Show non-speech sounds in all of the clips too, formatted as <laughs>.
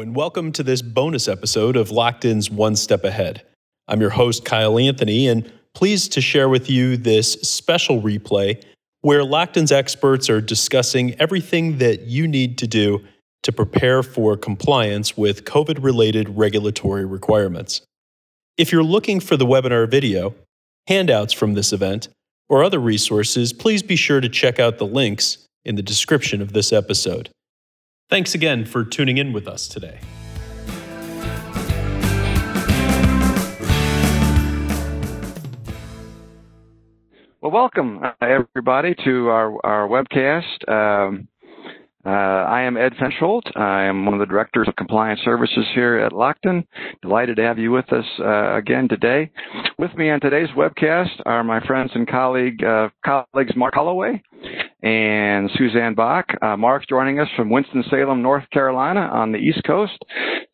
And welcome to this bonus episode of Lockton's One Step Ahead. I'm your host, Kyle Anthony, and pleased to share with you this special replay where Lockton's experts are discussing everything that you need to do to prepare for compliance with COVID related regulatory requirements. If you're looking for the webinar video, handouts from this event, or other resources, please be sure to check out the links in the description of this episode. Thanks again for tuning in with us today. Well, welcome uh, everybody to our, our webcast. Um, uh, I am Ed Fensholt. I am one of the directors of compliance services here at Lockton. Delighted to have you with us uh, again today. With me on today's webcast are my friends and colleague uh, colleagues Mark Holloway and Suzanne Bach. Uh, Mark's joining us from Winston-Salem, North Carolina on the East Coast.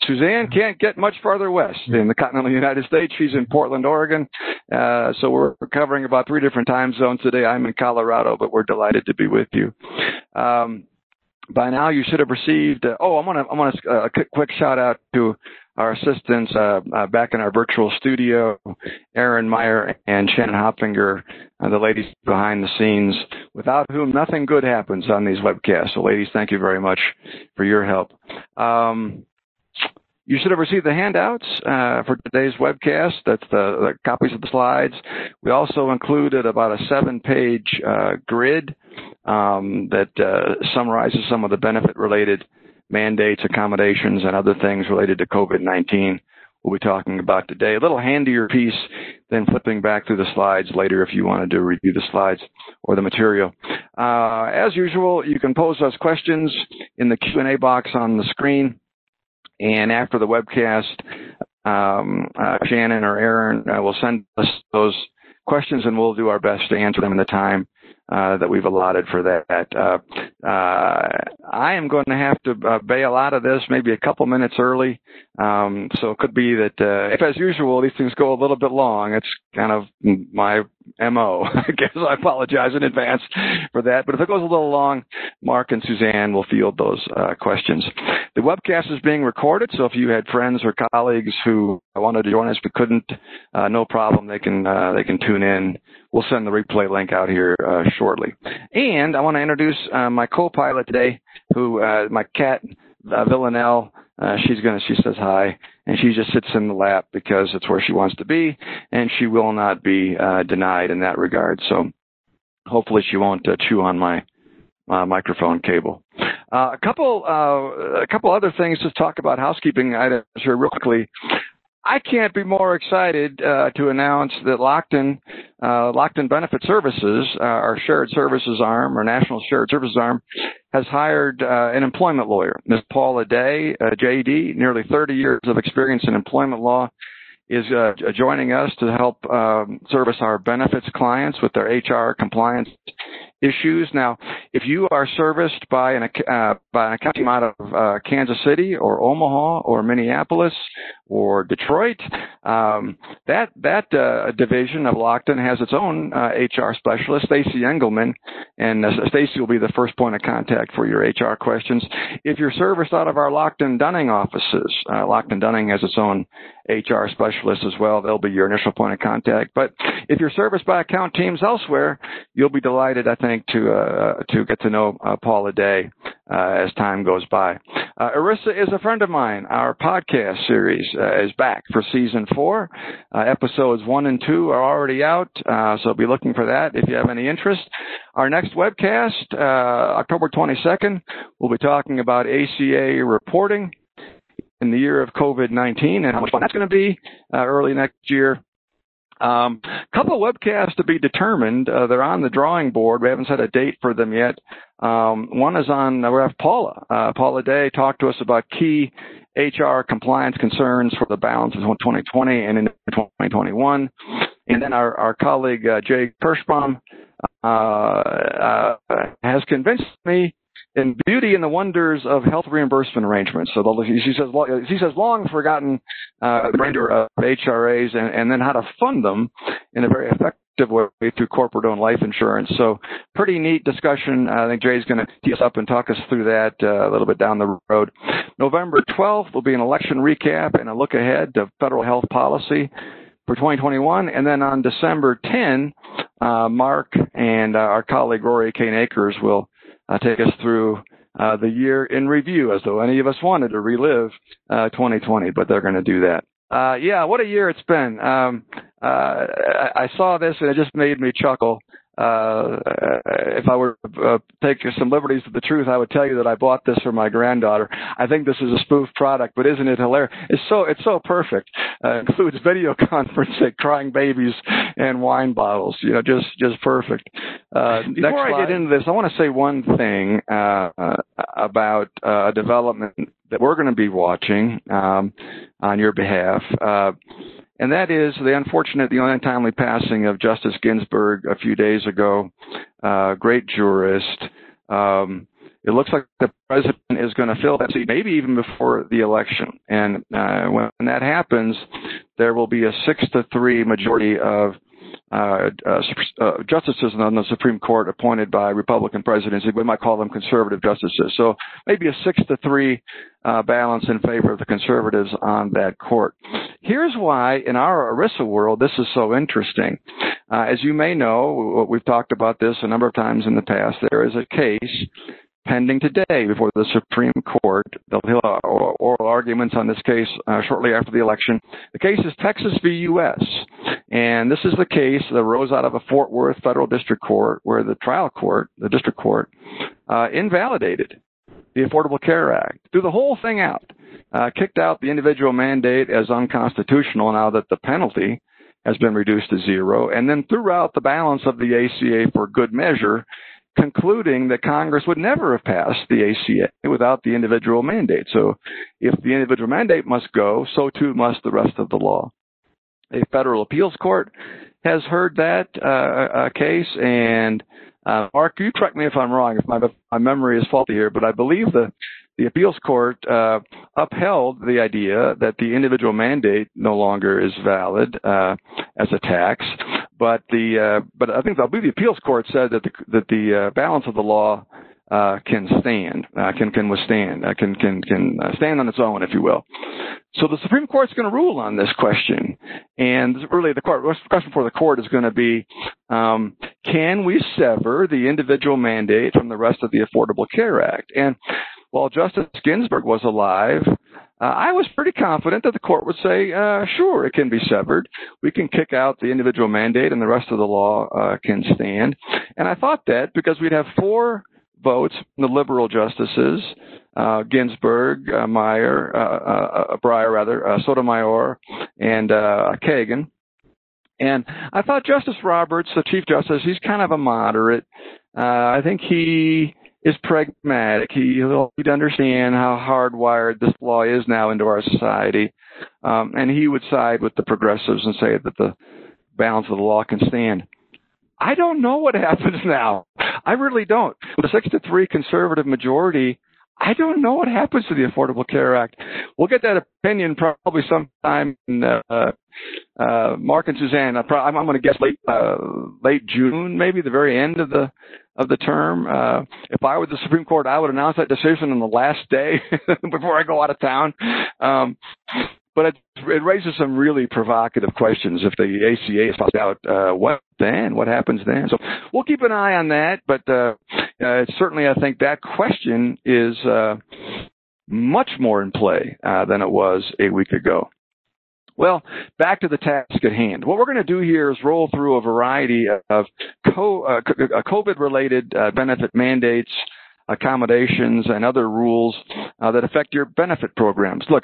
Suzanne can't get much farther west in the continental <laughs> United States. She's in Portland, Oregon. Uh, so we're covering about three different time zones today. I'm in Colorado, but we're delighted to be with you. Um, by now you should have received. Uh, oh, I want to I want to uh, a quick shout out to our assistants uh, uh, back in our virtual studio, Aaron Meyer and Shannon Hopfinger, uh, the ladies behind the scenes, without whom nothing good happens on these webcasts. So, ladies, thank you very much for your help. Um, you should have received the handouts uh, for today's webcast. That's the, the, copies of the slides. We also included about a seven-page uh, grid um, that uh, summarizes some of the benefit-related mandates, accommodations, and other things related to COVID-19 we'll be talking about today. A little handier piece than flipping back through the slides later if you wanted to review the slides or the material. Uh, as usual, you can pose us questions in the Q&A box on the screen. And after the webcast, um, uh, Shannon or Aaron uh, will send us those questions and we'll do our best to answer them in the time uh, that we've allotted for that. Uh, uh, I am going to have to uh, bail out of this maybe a couple minutes early. Um, so it could be that uh, if, as usual, these things go a little bit long, it's kind of my MO. <laughs> I guess I apologize in advance for that. But if it goes a little long, Mark and Suzanne will field those uh, questions. The webcast is being recorded, so if you had friends or colleagues who wanted to join us but couldn't, no problem. They can they can tune in. We'll send the replay link out here shortly. And I want to introduce uh, my co-pilot today, who uh, my cat uh, Villanelle. Uh, she's gonna. She says hi, and she just sits in the lap because it's where she wants to be, and she will not be uh, denied in that regard. So hopefully she won't uh, chew on my uh, microphone cable. Uh, a couple, uh, a couple other things to talk about housekeeping items here real quickly. I can't be more excited uh, to announce that Lockton, uh, Lockton Benefit Services, uh, our shared services arm, our national shared services arm, has hired uh, an employment lawyer, Ms. Paula Day, uh, JD, nearly 30 years of experience in employment law, is uh, joining us to help um, service our benefits clients with their HR compliance issues. Now, if you are serviced by an uh, by an accounting out of uh, Kansas City or Omaha or Minneapolis or Detroit, um, that that uh, division of Lockton has its own HR uh, specialist, Stacy Engelman, and uh, Stacy will be the first point of contact for your HR questions. If you're serviced out of our Lockton Dunning offices, uh, Lockton Dunning has its own HR specialist as well. They'll be your initial point of contact. But if you're serviced by account teams elsewhere, you'll be delighted, I think, to uh, to get to know uh, Paula Day uh, as time goes by. Uh, ERISA is a friend of mine. Our podcast series uh, is back for season four. Uh, episodes one and two are already out, so be looking for that if you have any interest. Our next webcast, October 22nd, we'll be talking about ACA reporting in the year of COVID-19 and how much fun that's going to be uh, early next year. Um, couple of webcasts to be determined. Uh, they're on the drawing board. We haven't set a date for them yet. Um, one is on, uh, we have Paula. Uh, Paula Day talked to us about key HR compliance concerns for the balance of 2020 and in 2021. And then our, our colleague, uh, Jay Kirschbaum, uh, uh, has convinced me in Beauty and the Wonders of Health Reimbursement Arrangements. So the, she says she says long forgotten uh, remainder of HRAs and, and then how to fund them in a very effective effective way through corporate owned life insurance. So, pretty neat discussion. I think Jay's going to tee us up and talk us through that uh, a little bit down the road. November 12th will be an election recap and a look ahead to federal health policy for 2021. And then on December 10, uh, Mark and uh, our colleague Rory Kane Akers will uh, take us through uh, the year in review as though any of us wanted to relive uh, 2020, uh, but they're going to do that. Uh, yeah, what a year it's been. Um, uh, I, I saw this and it just made me chuckle uh, if I were to uh, take some liberties with the truth, I would tell you that I bought this for my granddaughter. I think this is a spoof product, but isn't it hilarious? It's so it's so perfect. Uh, includes video <laughs> conferencing, crying babies, and wine bottles. You know, just just perfect. Uh, before I get into this, I want to say one thing uh, uh, about a development that we're going to be watching um, on your behalf and that is the unfortunate, the untimely passing of Justice Ginsburg a few days ago. Uh, great jurist. Um, it looks like the president is going to fill that seat, maybe even before the election. And uh, when that happens, there will be a six to three majority of uh, uh, uh, justices on the Supreme Court appointed by Republican presidents. We might call them conservative justices. So maybe a six to three uh, balance in favor of the conservatives on that court. Here's why, in our ERISA world, this is so interesting. Uh, as you may know, we've talked about this a number of times in the past. There is a case pending today before the Supreme Court. They'll hear oral arguments on this case uh, shortly after the election. The case is Texas v. U.S. And this is the case that arose out of a Fort Worth federal district court where the trial court, the district court, uh, invalidated the Affordable Care Act, threw the whole thing out, uh, kicked out the individual mandate as unconstitutional now that the penalty has been reduced to zero, and then threw out the balance of the ACA for good measure concluding that Congress would never have passed the ACA without the individual mandate. So if the individual mandate must go, so too must the rest of the law. A federal appeals court has heard that uh, uh case, and uh, Mark, you correct me if I'm wrong, if my, my memory is faulty here, but I believe the the appeals court uh, upheld the idea that the individual mandate no longer is valid uh, as a tax, but the uh, but I think I believe the appeals court said that the that the uh, balance of the law uh, can stand, uh, can can withstand, uh, can can can uh, stand on its own, if you will. So the Supreme Court's going to rule on this question, and really the court, question for the court is going to be, um, can we sever the individual mandate from the rest of the Affordable Care Act? And while Justice Ginsburg was alive, uh, I was pretty confident that the court would say, uh, sure, it can be severed. We can kick out the individual mandate and the rest of the law uh, can stand. And I thought that because we'd have four votes from the liberal justices, uh, Ginsburg, uh, Meyer, uh, Breyer rather, Sotomayor, and uh Kagan. And I thought Justice Roberts, the Chief Justice, he's kind of a moderate. Uh I think he is pragmatic. He, he'd understand how hardwired this law is now into our society. Um, and he would side with the progressives and say that the balance of the law can stand. I don't know what <laughs> happens now. I really don't. With a six to three conservative majority, I don't know what happens to the Affordable Care Act. We'll get that opinion probably sometime in uh, uh, Mark and Suzanne. I'm, I'm going to guess late uh, late June, maybe the very end of the of the term. Uh, if I were the Supreme Court, I would announce that decision on the last day <laughs> before I go out of town. Um, but it, it, raises some really provocative questions. If the ACA is passed out, uh, what then? What happens then? So we'll keep an eye on that. But uh, uh, certainly, I think that question is uh, much more in play uh, than it was a week ago. Well, back to the task at hand. What we're going to do here is roll through a variety of uh, COVID related uh, benefit mandates, accommodations, and other rules uh, that affect your benefit programs. Look,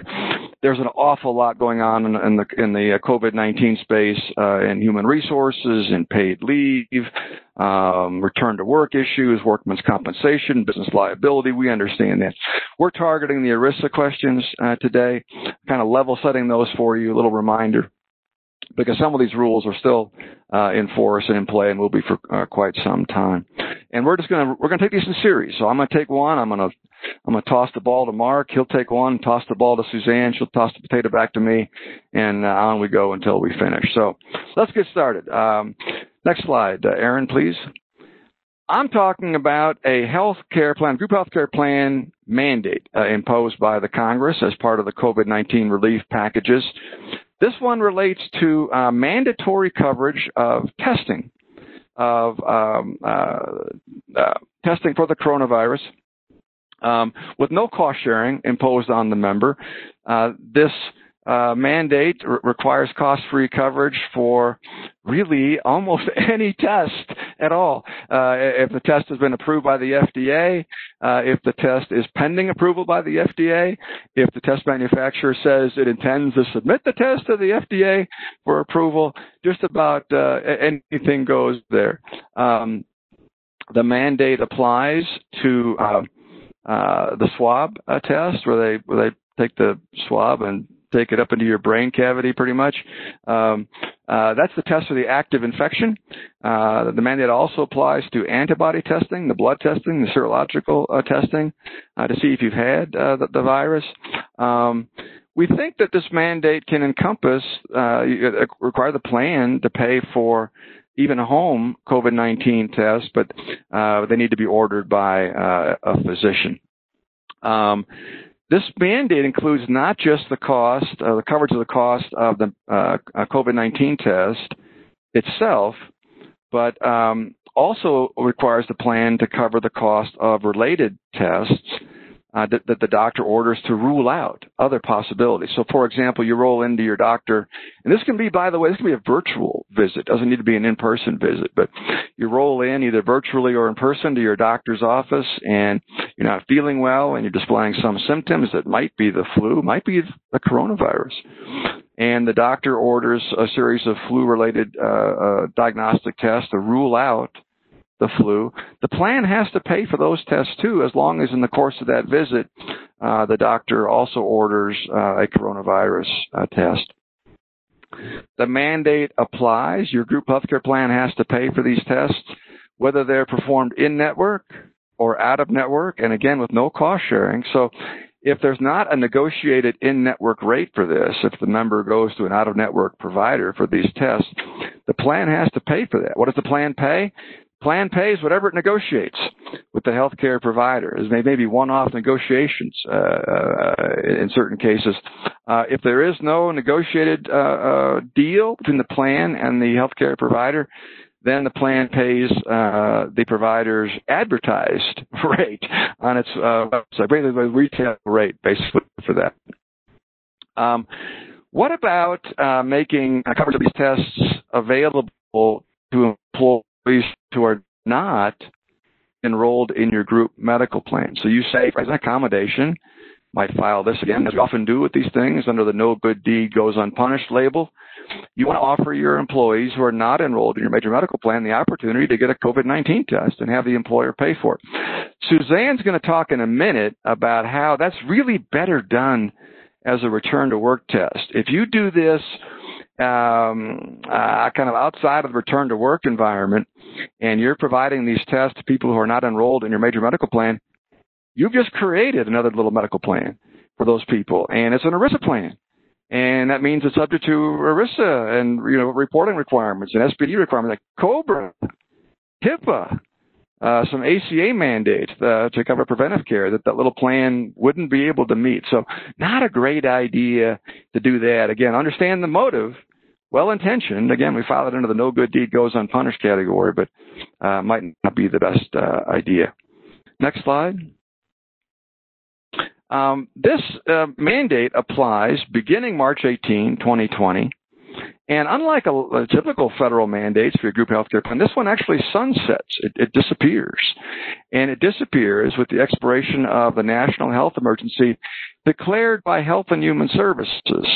there's an awful lot going on in, the in the uh, COVID-19 space uh, in human resources, in paid leave, um, return to work issues, workman's compensation, business liability. We understand that. We're targeting the ERISA questions uh, today, kind of level setting those for you. A little reminder because some of these rules are still uh, in force and in play and will be for uh, quite some time. And we're just gonna we're gonna take these in series. So I'm gonna take one. I'm gonna I'm gonna toss the ball to Mark. He'll take one. Toss the ball to Suzanne. She'll toss the potato back to me, and uh, on we go until we finish. So let's get started. Um, Next slide, uh, Aaron, please. I'm talking about a health care plan, group health care plan mandate uh, imposed by the Congress as part of the COVID 19 relief packages. This one relates to uh, mandatory coverage of testing, of um, uh, uh testing for the coronavirus. Um, with no cost sharing imposed on the member. Uh, this uh, mandate re- requires cost-free coverage for really almost <laughs> any test at all. Uh, if the test has been approved by the FDA, uh, if the test is pending approval by the FDA, if the test manufacturer says it intends to submit the test to the FDA for approval, just about uh, anything goes there. Um, the mandate applies to uh, uh, the swab test, where they where they take the swab and take it up into your brain cavity pretty much. Um, uh, that's the test for the active infection. Uh, the mandate also applies to antibody testing, the blood testing, the serological uh, testing uh, to see if you've had uh, the, the, virus. Um, we think that this mandate can encompass, uh, require the plan to pay for even a home COVID-19 test, but they need to be ordered by a physician. Um, this mandate includes not just the cost, uh, the coverage of the cost of the uh, uh COVID-19 test itself, but um, also requires the plan to cover the cost of related tests uh, that, that, the doctor orders to rule out other possibilities. So, for example, you roll into your doctor, and this can be, by the way, this can be a virtual visit. Doesn't need to be an in-person visit, but you roll in either virtually or in person to your doctor's office, and you're not feeling well, and you're displaying some symptoms that might be the flu, might be the coronavirus. And the doctor orders a series of flu-related uh, uh, diagnostic tests to rule out the flu. The plan has to pay for those tests too, as long as in the course of that visit, uh, the doctor also orders uh, a coronavirus uh, test. The mandate applies. Your group healthcare plan has to pay for these tests, whether they're performed in network or out of network, and again with no cost sharing. So if there's not a negotiated in-network rate for this, if the member goes to an out-of-network provider for these tests, the plan has to pay for that. What does the plan pay? Plan pays whatever it negotiates with the healthcare provider. There may be one-off negotiations uh, uh, in certain cases. Uh, if there is no negotiated uh, uh, deal between the plan and the healthcare provider, then the plan pays uh, the provider's advertised <laughs> rate on its website, basically the retail rate, basically for that. Um, what about making coverage of these tests available to employees who are not enrolled in your group medical plan. So you say, as an accommodation, might file this again, as we often do with these things, under the no good deed goes unpunished label. You want to offer your employees who are not enrolled in your major medical plan the opportunity to get a COVID 19 test and have the employer pay for it. Suzanne's going to talk in a minute about how that's really better done as a return to work test. If you do this um, uh, kind of outside of the return to work environment, and you're providing these tests to people who are not enrolled in your major medical plan, you've just created another little medical plan for those people, and it's an ERISA plan. And that means it's subject to ERISA and you know reporting requirements and SPD requirements like COBRA, HIPAA, uh, some ACA mandates uh, to cover preventive care that that little plan wouldn't be able to meet. So, not a great idea to do that. Again, understand the motive, well intentioned. Again, we file it under the no good deed goes unpunished category, but uh, might not be the best uh, idea. Next slide. Um, this uh, mandate applies beginning March 18, 2020 and unlike a, a, typical federal mandates for your group health care plan, this one actually sunsets. It, it, disappears. And it disappears with the expiration of the national health emergency declared by Health and Human Services.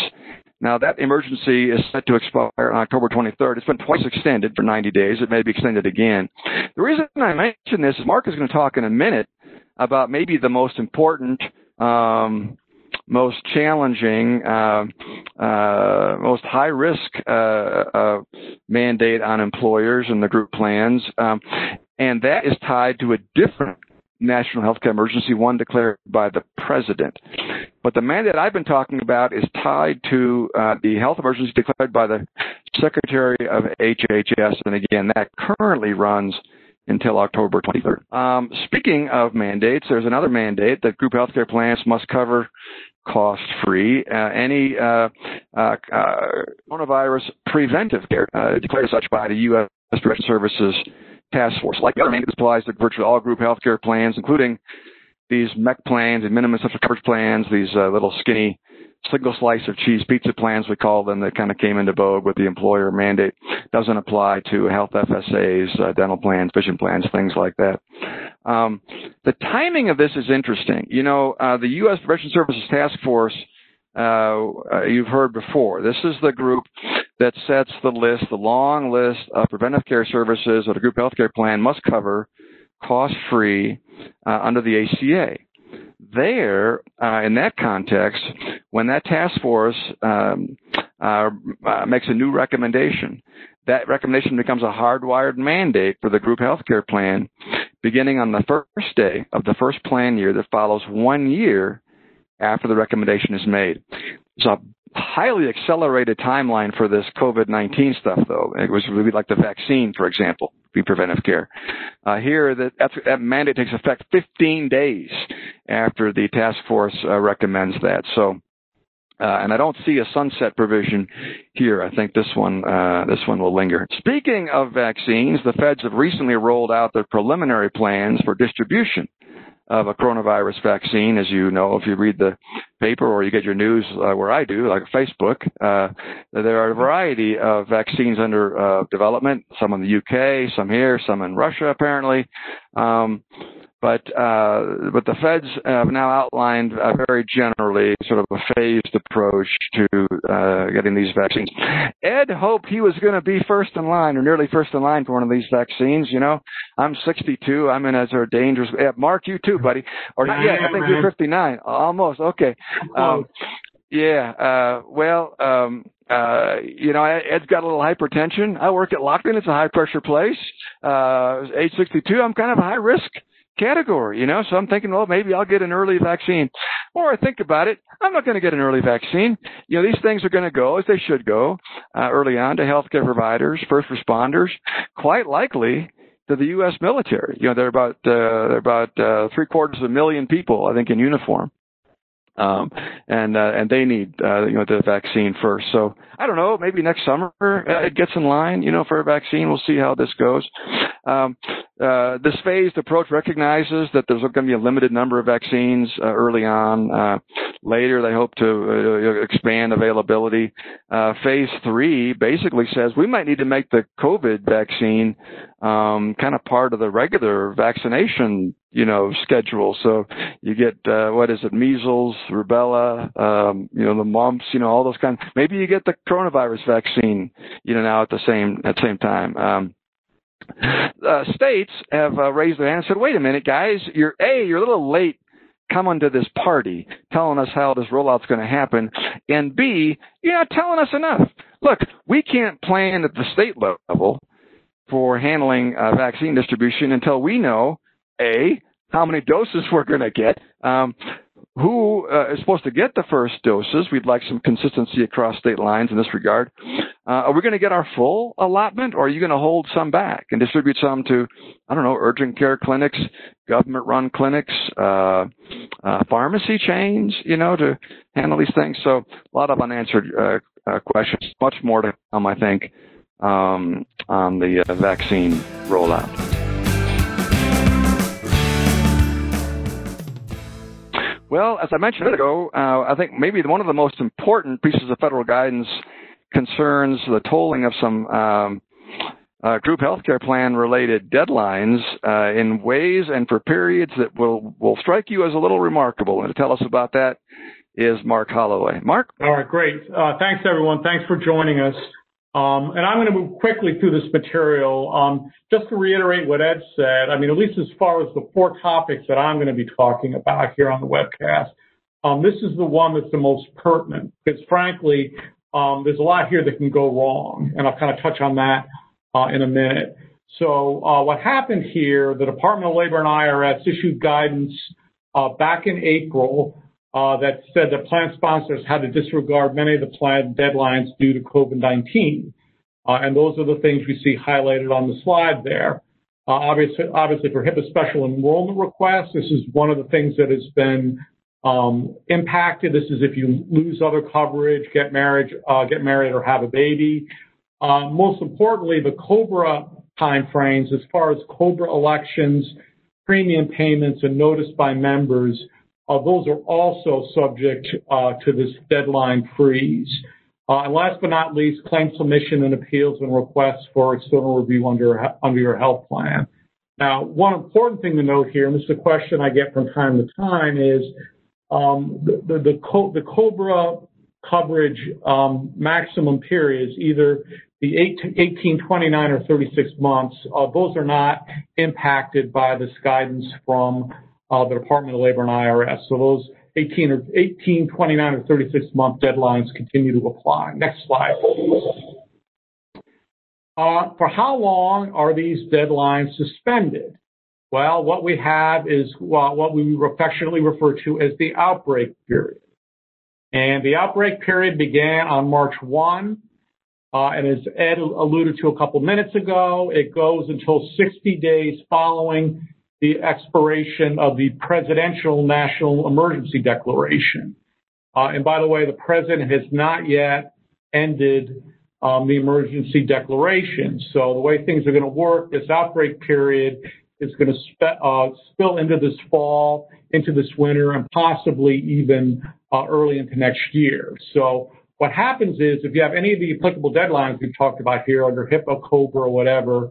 Now, that emergency is set to expire on October 23rd. It's been twice extended for 90 days. It may be extended again. The reason I mention this is Mark is going to talk in a minute about maybe the most important um, most challenging, uh, uh, most high risk uh, uh, mandate on employers and the group plans. Um, and that is tied to a different national healthcare emergency, one declared by the president. But the mandate I've been talking about is tied to uh, the health emergency declared by the Secretary of HHS, and again, that currently runs until October 23rd. Um, speaking of mandates, there's another mandate that group healthcare plans must cover cost free uh, any uh, uh, uh, coronavirus preventive care uh, declared such by the U.S. Prevention Services Task Force. Like the other mandate, applies to virtually all group healthcare plans, including these MEC plans and minimum essential coverage plans, these uh, little skinny single slice of cheese pizza plans, we call them, that kind of came into vogue with the employer mandate. Doesn't apply to health FSAs, uh, dental plans, vision plans, things like that. Um, the timing of this is interesting. You know, uh, the U.S. Prevention Services Task Force. Uh, uh, you've heard before. This is the group that sets the list, the long list of preventive care services that a group health care plan must cover cost free uh, under the ACA there, uh, in that context, when that task force um, uh, uh, makes a new recommendation, that recommendation becomes a hardwired mandate for the group health care plan beginning on the first day of the first plan year that follows one year after the recommendation is made. It's a highly accelerated timeline for this COVID 19 stuff, though. It was really like the vaccine, for example, be preventive care. Uh, here, that, that mandate takes effect 15 days after the task force uh, recommends that. So, uh, and I don't see a sunset provision here. I think this one uh, this one will linger. Speaking of vaccines, the feds have recently rolled out their preliminary plans for distribution of a coronavirus vaccine. As you know, if you read the paper or you get your news uh, where I do, like Facebook, uh, there are a variety of vaccines under uh, development. Some in the UK, some here, some in Russia, apparently. Um, but uh, but the feds have now outlined uh, very generally sort of a phased approach to uh, getting these vaccines. Ed hoped he was going to be first in line or nearly first in line for one of these vaccines. You know, I'm 62. I'm in as a dangerous. Yeah, Mark, you too, buddy. Or yeah, I think you're 59. Almost. Okay. Um, yeah. Uh, well. Um, uh, you know, Ed's got a little hypertension. I work at Lockton. It's a high pressure place. Uh, age 62. I'm kind of high risk category, you know. So I'm thinking, well, maybe I'll get an early vaccine. Or I think about it, I'm not going to get an early vaccine. You know, these things are going to go as they should go uh, early on to healthcare providers, first responders, quite likely to the U.S. military. You know, they're about uh, they're about uh, three quarters of a million people, I think, in uniform. Um, and uh, and they need uh, you know the vaccine first. So I don't know, maybe next summer uh, it gets in line, you know, for a vaccine. We'll see how this goes. Um, uh, this phased approach recognizes that there's going to be a limited number of vaccines uh, early on. Uh, later, they hope to uh, expand availability. Uh, phase three basically says we might need to make the COVID vaccine um, kind of part of the regular vaccination, you know, schedule. So you get uh, what is it, measles, rubella, um, you know, the mumps, you know, all those kind. Maybe you get the coronavirus vaccine, you know, now at the same at the same time. Um, uh, states have uh, raised their hand and said, "Wait a minute, guys, you're a you're a little late coming to this party, telling us how this rollout's going to happen, and b you're not telling us enough. Look, we can't plan at the state level for handling uh, vaccine distribution until we know a how many doses we're going to get." Um, who uh, is supposed to get the first doses. We'd like some consistency across state lines in this regard. Uh, are we going to get our full allotment, or are you going to hold some back and distribute some to, I don't know, urgent care clinics, government-run clinics, uh, uh pharmacy chains, you know, to handle these things? So a lot of unanswered uh, uh, questions. Much more to come, I think, um, on the vaccine rollout. Well, as I mentioned ago, uh, I think maybe one of the most important pieces of federal guidance concerns the tolling of some um, uh, group healthcare plan related deadlines uh, in ways and for periods that will, will strike you as a little remarkable. And to tell us about that is Mark Holloway. Mark? All right, great. Uh, thanks, everyone. Thanks for joining us. Um, and I'm going to move quickly through this material. Um, just to reiterate what Ed said, I mean, at least as far as the four topics that I'm going to be talking about here on the webcast, um, this is the one that's the most pertinent because, frankly, um, there's a lot here that can go wrong, and I'll kind of touch on that uh, in a minute. So uh, what happened here, the Department of Labor and IRS issued guidance uh, back in April uh, that said that plan sponsors had to disregard many of the plan deadlines due to COVID-19. Uh, and those are the things we see highlighted on the slide there. Uh, obviously, obviously, for HIPAA special enrollment requests, this is one of the things that has been um, impacted. This is if you lose other coverage, get married, uh, get married, or have a baby. Uh, most importantly, the COBRA timeframes, as far as COBRA elections, premium payments, and notice by members, those are also subject uh, to this deadline freeze. Uh, and last but not least, claim submission and appeals and requests for external review under, under your health plan. Now, one important thing to note here, and this is a question I get from time to time, is um, the, COBRA coverage um, maximum periods, either the 18, 29, or 36 months, uh, those are not impacted by this guidance from uh, the Department of Labor and IRS. So those 18 or 18, 29, or 36 month deadlines continue to apply. Next slide, uh, for how long are these deadlines suspended? Well, what we have is well, what we affectionately refer to as the outbreak period. And the outbreak period began on March 1. Uh, and as Ed alluded to a couple minutes ago, it goes until 60 days following the expiration of the presidential national emergency declaration. Uh, and by the way, the president has not yet ended um, the emergency declaration. So the way things are going to work, this outbreak period is going to spe- uh, spill into this fall, into this winter, and possibly even uh, early into next year. So what happens is if you have any of the applicable deadlines we've talked about here under HIPAA, COBRA, or whatever,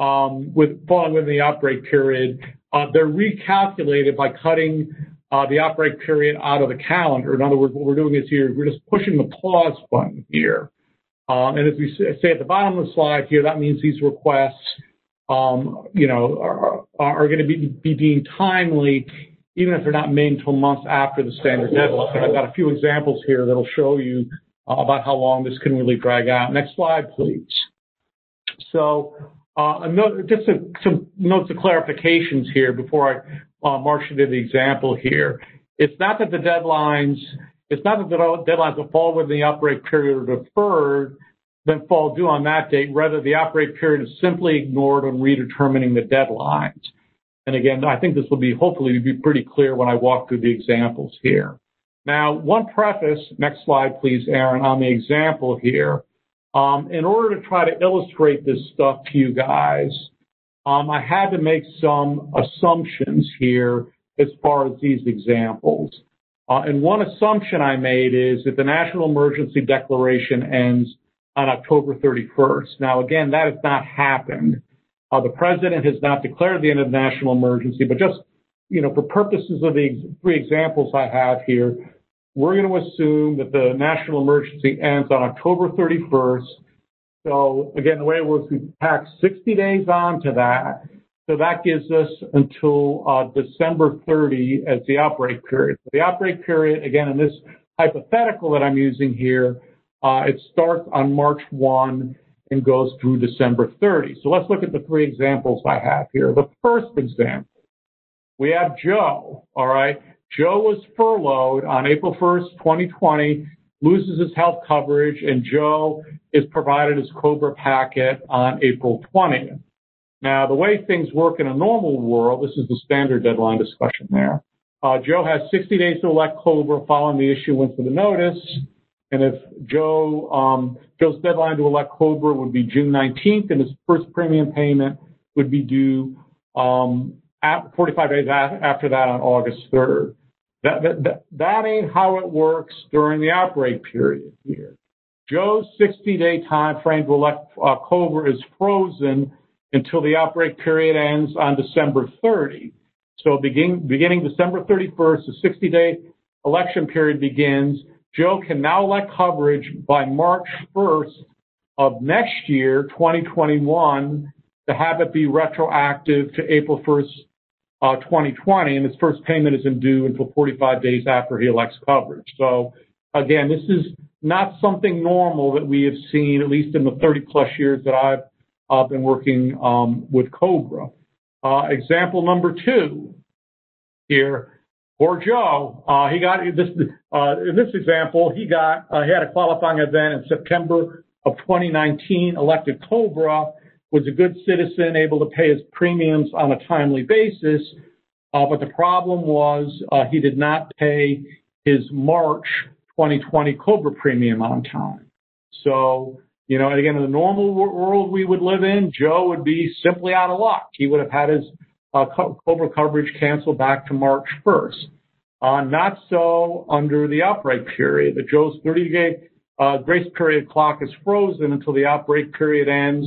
um, with falling within the outbreak period, uh, they're recalculated by cutting uh, the outbreak period out of the calendar. In other words, what we're doing is here, we're just pushing the pause button here. Um, and as we say at the bottom of the slide here, that means these requests, um, you know, are, are going to be, be deemed timely, even if they're not made until months after the standard deadline. And I've got a few examples here that'll show you uh, about how long this can really drag out. Next slide, please. So uh, note, just some notes of clarifications here before I uh, march into the example here. It's not that the deadlines, it's not that the deadlines that fall within the outbreak period are deferred, then fall due on that date. Rather, the outbreak period is simply ignored when redetermining the deadlines. And again, I think this will be hopefully be pretty clear when I walk through the examples here. Now, one preface, next slide, please, Aaron, on the example here. Um, in order to try to illustrate this stuff to you guys, um, I had to make some assumptions here as far as these examples. Uh, and one assumption I made is that the national emergency declaration ends on October 31st. Now, again, that has not happened. Uh, the president has not declared the end of the national emergency, but just, you know, for purposes of the three examples I have here, we're going to assume that the national emergency ends on October 31st. So again, the way it works, we tack 60 days on to that. So that gives us until uh, December 30 as the outbreak period. The outbreak period, again, in this hypothetical that I'm using here, uh, it starts on March 1 and goes through December 30. So let's look at the three examples I have here. The first example, we have Joe, all right? Joe was furloughed on April 1st, 2020, loses his health coverage, and Joe is provided his COBRA packet on April 20th. Now, the way things work in a normal world, this is the standard deadline discussion there. Uh, Joe has 60 days to elect COBRA following the issuance of the notice. And if Joe, um, Joe's deadline to elect COBRA would be June 19th, and his first premium payment would be due um, 45 days after that on August 3rd. That, that, that ain't how it works during the outbreak period here. Joe's 60-day time frame to elect uh, COBRA is frozen until the outbreak period ends on December 30. So begin, beginning December 31st, the 60-day election period begins. Joe can now elect coverage by March 1st of next year, 2021, to have it be retroactive to April 1st, uh, 2020, and his first payment isn't due until 45 days after he elects coverage. So again, this is not something normal that we have seen, at least in the 30 plus years that I've uh, been working um, with Cobra. Uh, example number two here. Poor Joe, uh, he got this. Uh, in this example, he got uh, he had a qualifying event in September of 2019. Elected Cobra was a good citizen, able to pay his premiums on a timely basis. Uh, but the problem was uh, he did not pay his March 2020 Cobra premium on time. So, you know, again, in the normal world we would live in, Joe would be simply out of luck. He would have had his uh, Cobra coverage canceled back to March 1st. Uh, not so under the outbreak period. The Joe's 30-day uh, grace period clock is frozen until the outbreak period ends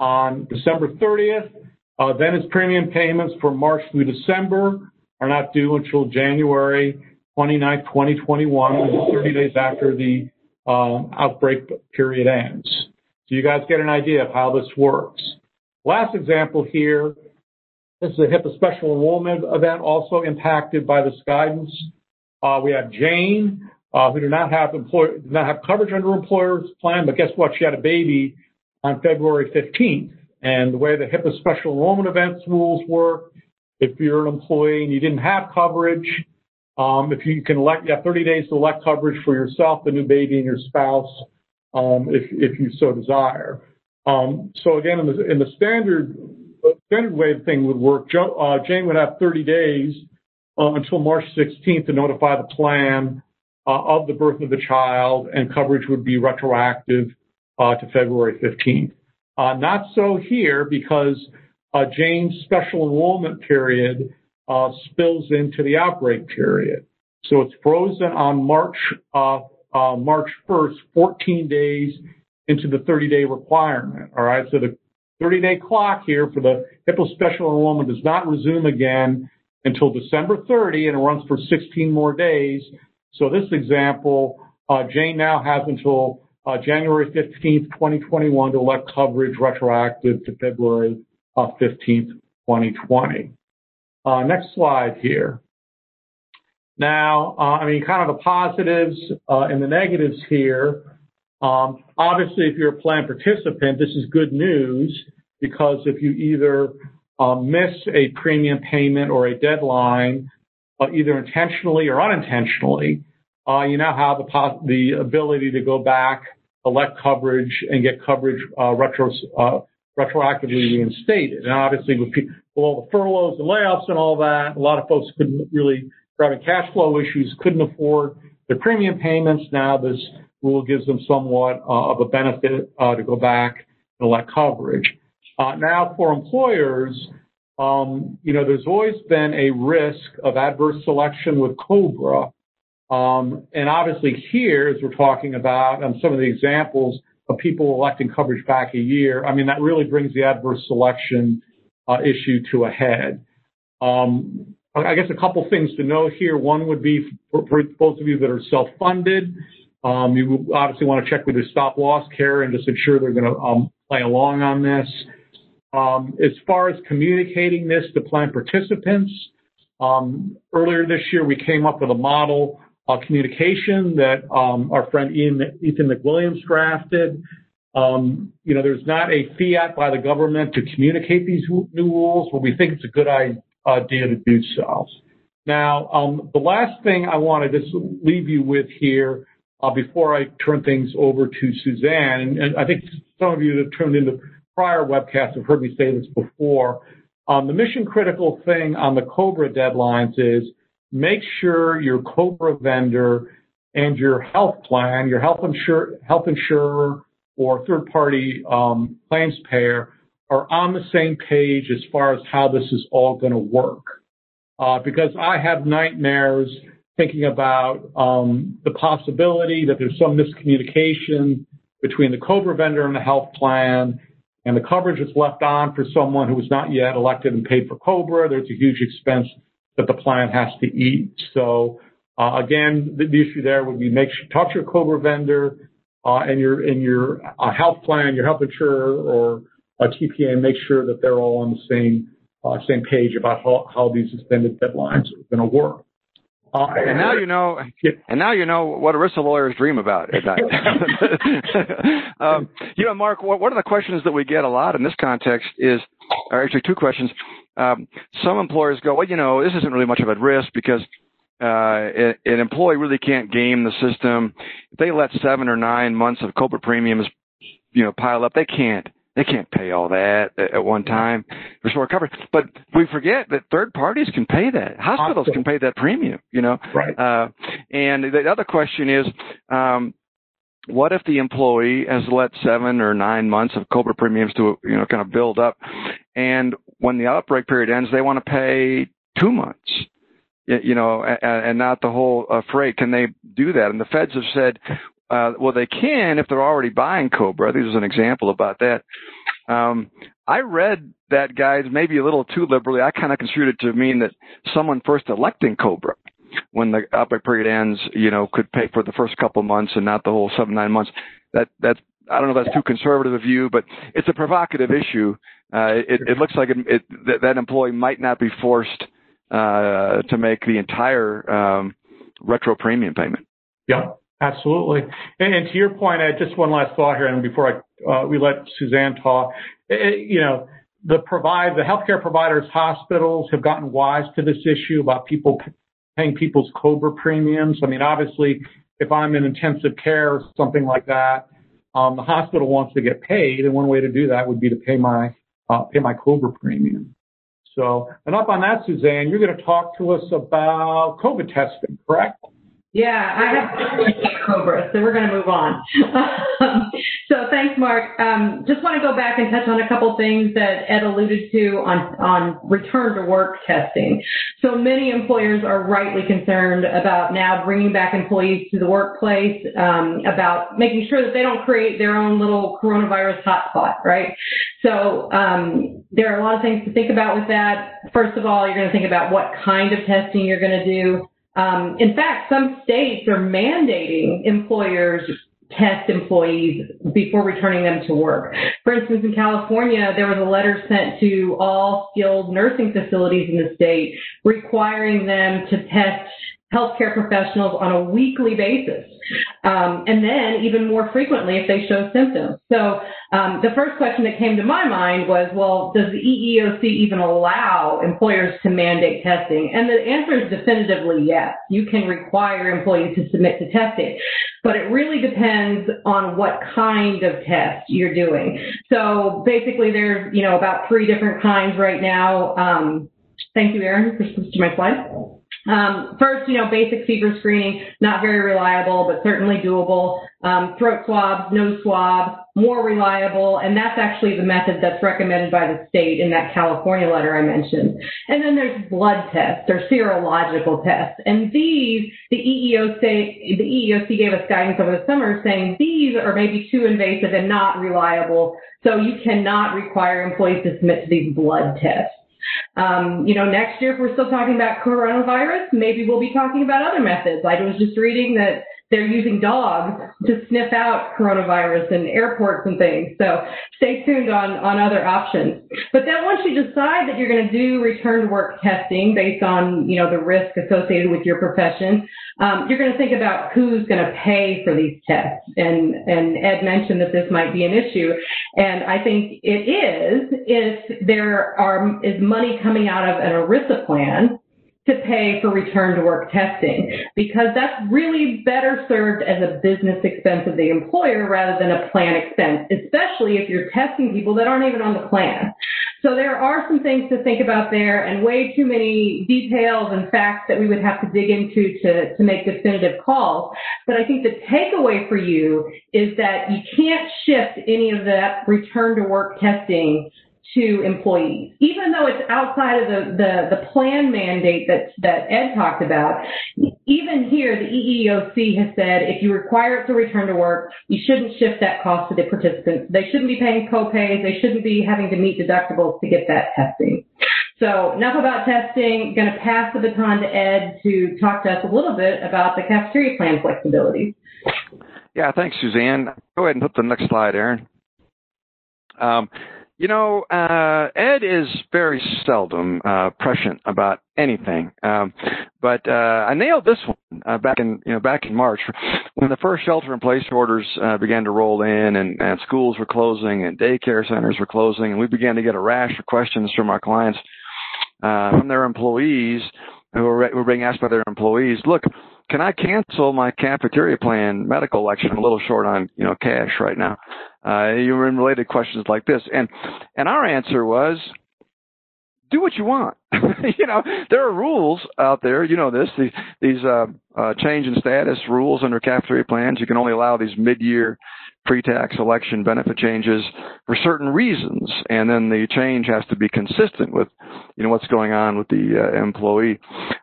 on December 30th. Uh, then his premium payments for March through December are not due until January 29, 2021, 30 days after the um, outbreak period ends. So you guys get an idea of how this works. Last example here this is a HIPAA special enrollment event also impacted by this guidance. Uh, we have Jane, uh, who did not have did not have coverage under employer's plan, but guess what? She had a baby on February 15th. And the way the HIPAA special enrollment events rules work, if you're an employee and you didn't have coverage, um, if you can elect, you have 30 days to elect coverage for yourself, the new baby, and your spouse, um, if, if you so desire. Um, so again, in the, in the standard standard way the thing would work, uh, Jane would have 30 days uh, until March 16th to notify the plan uh, of the birth of the child, and coverage would be retroactive uh, to February 15th. Uh, not so here because uh, Jane's special enrollment period spills into the outbreak period. So it's frozen on March March 1st, 14 days into the 30-day requirement. All right, so the 30-day clock here for the HIPAA special enrollment does not resume again until December 30, and it runs for 16 more days. So this example, uh, Jane now has until uh, January 15th, 2021 to elect coverage retroactive to February uh, 15th, 2020. Uh, next slide here. Now, uh, I mean, kind of the positives uh, and the negatives here. Um, obviously, if you're a plan participant, this is good news because if you either um, miss a premium payment or a deadline, uh, either intentionally or unintentionally, uh, you now have the, the ability to go back, elect coverage, and get coverage uh, retro, uh, retroactively reinstated. And obviously, with, with all the furloughs and layoffs and all that, a lot of folks couldn't really, having cash flow issues, couldn't afford their premium payments. Now this rule gives them somewhat uh, of a benefit uh, to go back and elect coverage. Uh, now, for employers, um, you know, there's always been a risk of adverse selection with COBRA. Um, and obviously here, as we're talking about um, some of the examples of people electing coverage back a year, I mean, that really brings the adverse selection uh, issue to a head. Um, I guess a couple things to note here. One would be for, for those of you that are self-funded, um, you obviously want to check with your stop loss care and just ensure they're going to um, play along on this. Um, as far as communicating this to plan participants, earlier this year we came up with a model uh, communication that um, our friend Ian, Ethan McWilliams drafted. Um, you know, there's not a fiat by the government to communicate these new rules, but we think it's a good idea to do so. Now, um, the last thing I want to just leave you with here uh, before I turn things over to Suzanne, and I think some of you that tuned into prior webcasts have heard me say this before. Um, the mission critical thing on the COBRA deadlines is make sure your COBRA vendor and your health plan, your health, health insurer or third party um, claims payer are on the same page as far as how this is all going to work. Uh, because I have nightmares thinking about um, the possibility that there's some miscommunication between the COBRA vendor and the health plan, and the coverage is left on for someone who was not yet elected and paid for COBRA. There's a huge expense that the plan has to eat. So uh, again, the, the, issue there would be make sure talk to your COBRA vendor uh, and your in your uh, health plan, your health insurer, or a TPA, and make sure that they're all on the same uh, same page about how, how these extended deadlines are going to work. Uh, and now you know, and now you know what ERISA lawyers dream about at night. <laughs> um, you know, Mark, one of the questions that we get a lot in this context is, or actually two questions. Um, some employers go, well, you know, this isn't really much of a risk because uh, an employee really can't game the system. If they let seven or nine months of COBRA premiums, you know, pile up, they can't they can't pay all that at one time. Restore coverage. But we forget that third parties can pay that. Hospitals Hospital. can pay that premium, you know. Right. Uh, and the other question is, um, what if the employee has let seven or nine months of COBRA premiums to, you know, kind of build up, and when the outbreak period ends, they want to pay two months, you know, and, and not the whole uh, freight? Can they do that? And the feds have said, uh, well, they can if they're already buying Cobra. I think there's an example about that. Um, I read that guide maybe a little too liberally. I kind of construed it to mean that someone first electing Cobra when the outbreak period ends, you know, could pay for the first couple months and not the whole seven, nine months. That, that's, I don't know if that's too conservative a view, but it's a provocative issue. Uh, it, it looks like it, it, that, that employee might not be forced uh, to make the entire um, retro premium payment. Yeah. Absolutely. And, and, to your point, Ed, just one last thought here, and before I, uh, we let Suzanne talk, it, you know, the provide the healthcare providers, hospitals have gotten wise to this issue about people paying people's COBRA premiums. I mean, obviously, if I'm in intensive care or something like that, um, the hospital wants to get paid, and one way to do that would be to pay my uh, pay my COBRA premium. So, enough on that, Suzanne. You're going to talk to us about COVID testing, correct? Yeah, I have Cobra, so we're going to move on. so thanks, Mark. Um, just want to go back and touch on a couple things that Ed alluded to on, on return to work testing. So many employers are rightly concerned about now bringing back employees to the workplace, um, about making sure that they don't create their own little coronavirus hotspot, right? So um, there are a lot of things to think about with that. First of all, you're going to think about what kind of testing you're going to do. Um, in fact, some states are mandating employers test employees before returning them to work. For instance, in California, there was a letter sent to all skilled nursing facilities in the state requiring them to test healthcare professionals on a weekly basis, um, and then even more frequently if they show symptoms. So um, the first question that came to my mind was, well, does the EEOC even allow employers to mandate testing? And the answer is definitively yes. You can require employees to submit to testing, but it really depends on what kind of test you're doing. So basically, there's you know about three different kinds right now. Um, thank you, Aaron, for switching my slide. Um, first, you know, basic fever screening, not very reliable, but certainly doable. Um, throat swabs, nose swabs, more reliable, and that's actually the method that's recommended by the state in that California letter I mentioned. And then there's blood tests or serological tests, and these the EEOC the EEOC gave us guidance over the summer saying these are maybe too invasive and not reliable, so you cannot require employees to submit to these blood tests. Um, you know, next year, if we're still talking about coronavirus, maybe we'll be talking about other methods. I was just reading that they're using dogs to sniff out coronavirus in airports and things. So stay tuned on, on other options. But then once you decide that you're going to do return to work testing based on, you know, the risk associated with your profession, um, you're going to think about who's going to pay for these tests. And, and Ed mentioned that this might be an issue. And I think it is if there are, is money coming out of an ERISA plan to pay for return to work testing because that's really better served as a business expense of the employer rather than a plan expense, especially if you're testing people that aren't even on the plan. So there are some things to think about there and way too many details and facts that we would have to dig into to, to make definitive calls. But I think the takeaway for you is that you can't shift any of that return to work testing to employees. Even though it's outside of the, the, the plan mandate that, that Ed talked about, even here, the EEOC has said if you require it to return to work, you shouldn't shift that cost to the participants. They shouldn't be paying copays. They shouldn't be having to meet deductibles to get that testing. So enough about testing. I'm Going to pass the baton to Ed to talk to us a little bit about the cafeteria plan flexibility. Yeah, thanks, Suzanne. Go ahead and put the next slide, Aaron. Um, You know, uh, Ed is very seldom uh, prescient about anything, um, but uh, I nailed this one uh, back in you know back in March when the first shelter-in-place orders uh, began to roll in, and, and schools were closing, and daycare centers were closing, and we began to get a rash of questions from our clients, uh, from their employees who were, who were being asked by their employees, look, can I cancel my cafeteria plan medical election? I'm a little short on, you know, cash right now. Uh, you were in related questions like this. And, and our answer was, do what you want. <laughs> you know, there are rules out there. You know this. These, these uh, uh, change in status rules under cafeteria plans. You can only allow these mid-year pre-tax election benefit changes for certain reasons, and then the change has to be consistent with, you know, what's going on with the uh, employee.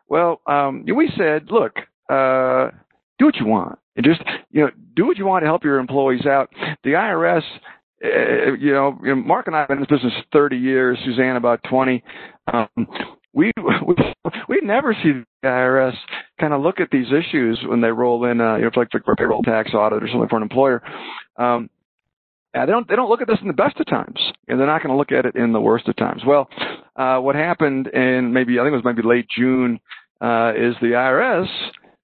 Well, um, we said, look, uh, do what you want. And just, you know, do what you want to help your employees out. The IRS, uh, you know, Mark and I have been in this business 30 years, Suzanne about 20. Um, we, we we never see the IRS kind of look at these issues when they roll in, uh, you know, like for a payroll tax audit or something for an employer. Um, they don't they don't look at this in the best of times, and they're not going to look at it in the worst of times. Well, uh, what happened in maybe I think it was maybe late June uh, is the IRS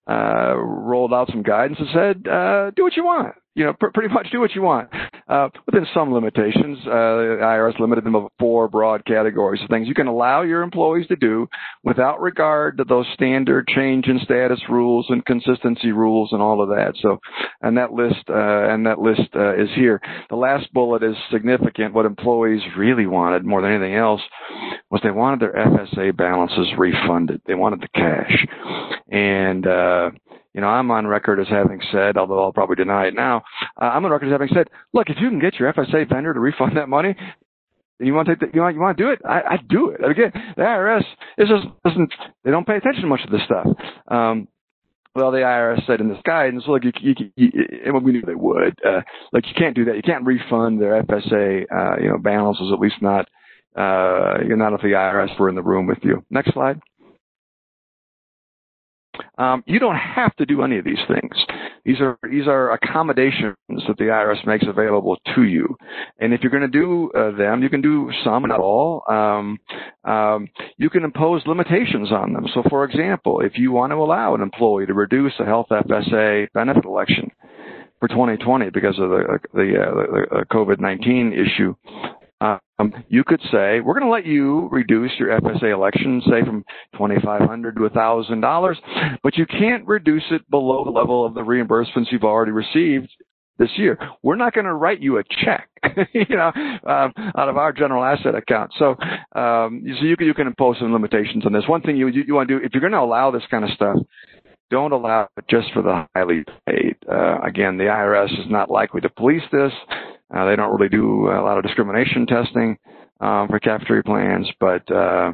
uh, rolled out some guidance and said, uh, do what you want. You know, pr- pretty much do what you want. Uh, within some limitations, uh, the IRS limited them to four broad categories of things you can allow your employees to do without regard to those standard change in status rules and consistency rules and all of that. So, and that list, uh, and that list uh, is here. The last bullet is significant. What employees really wanted more than anything else was they wanted their FSA balances refunded. They wanted the cash. And, uh, you know, I'm on record as having said, although I'll probably deny it now, uh, I'm on record as having said, look, if you can get your FSA vendor to refund that money, you want to take the, you want you want to do it, I, I do it. Again, the IRS is just doesn't they don't pay attention to much of this stuff. Um, well, the IRS said in this guidance, look, you, you, you, and we knew they would. Uh, like you can't do that. You can't refund their FSA, uh, you know, balances. At least not, uh, you're not if the IRS were in the room with you. Next slide. Um, you don't have to do any of these things. These are these are accommodations that the IRS makes available to you, and if you're going to do uh, them, you can do some, not all. Um, um, you can impose limitations on them. So, for example, if you want to allow an employee to reduce a health FSA benefit election for 2020 because of the the, uh, the COVID-19 issue, um, you could say, we're going to let you reduce your FSA election, say from 2,500 to $1,000, but you can't reduce it below the level of the reimbursements you've already received this year. We're not going to write you a check, <laughs> you know, um, out of our general asset account. So, um, so you can, you can impose some limitations on this. One thing you, you, you want to do, if you're going to allow this kind of stuff, don't allow it just for the highly paid. Uh, again, the IRS is not likely to police this. Uh, they don't really do a lot of discrimination testing um, for cafeteria plans, but uh,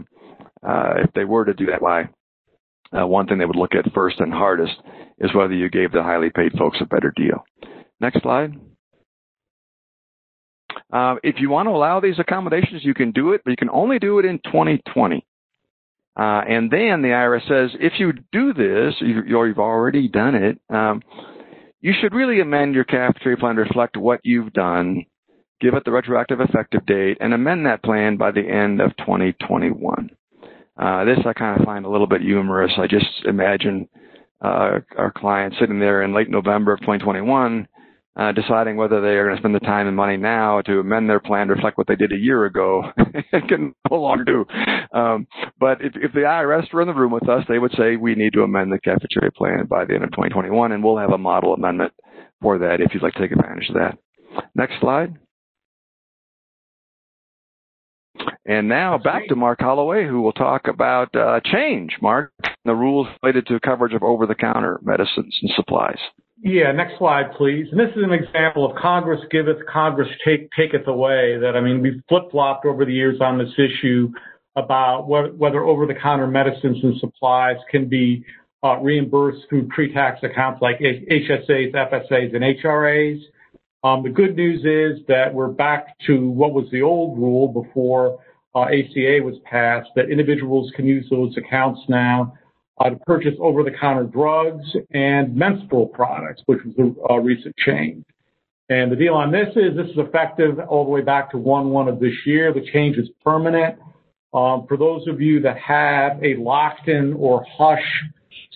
uh, if they were to do that, why? Uh, one thing they would look at first and hardest is whether you gave the highly paid folks a better deal. Next slide. Uh, if you want to allow these accommodations, you can do it, but you can only do it in 2020. Uh, and then the IRS says if you do this, you, or you've already done it, um, you should really amend your cafeteria plan to reflect what you've done, give it the retroactive effective date, and amend that plan by the end of 2021. Uh, this I kind of find a little bit humorous. I just imagine uh, our client sitting there in late November of 2021 uh, deciding whether they are going to spend the time and money now to amend their plan to reflect what they did a year ago <laughs> and can no longer do. Um, but if, if the IRS were in the room with us, they would say we need to amend the cafeteria plan by the end of 2021, and we'll have a model amendment for that if you'd like to take advantage of that. Next slide. And now back to Mark Holloway, who will talk about uh, change, Mark, the rules related to coverage of over-the-counter medicines and supplies. Yeah, next slide, please. And this is an example of Congress giveth, Congress take, taketh away. That I mean, we've flip flopped over the years on this issue about whether, whether over-the-counter medicines and supplies can be uh, reimbursed through pre-tax accounts like HSAs, FSAs, and HRAs. Um, the good news is that we're back to what was the old rule before uh, ACA was passed, that individuals can use those accounts now to purchase over-the-counter drugs and menstrual products, which was a, a recent change. And the deal on this is this is effective all the way back to 1-1 of this year. The change is permanent. Um, for those of you that have a Lockton or hush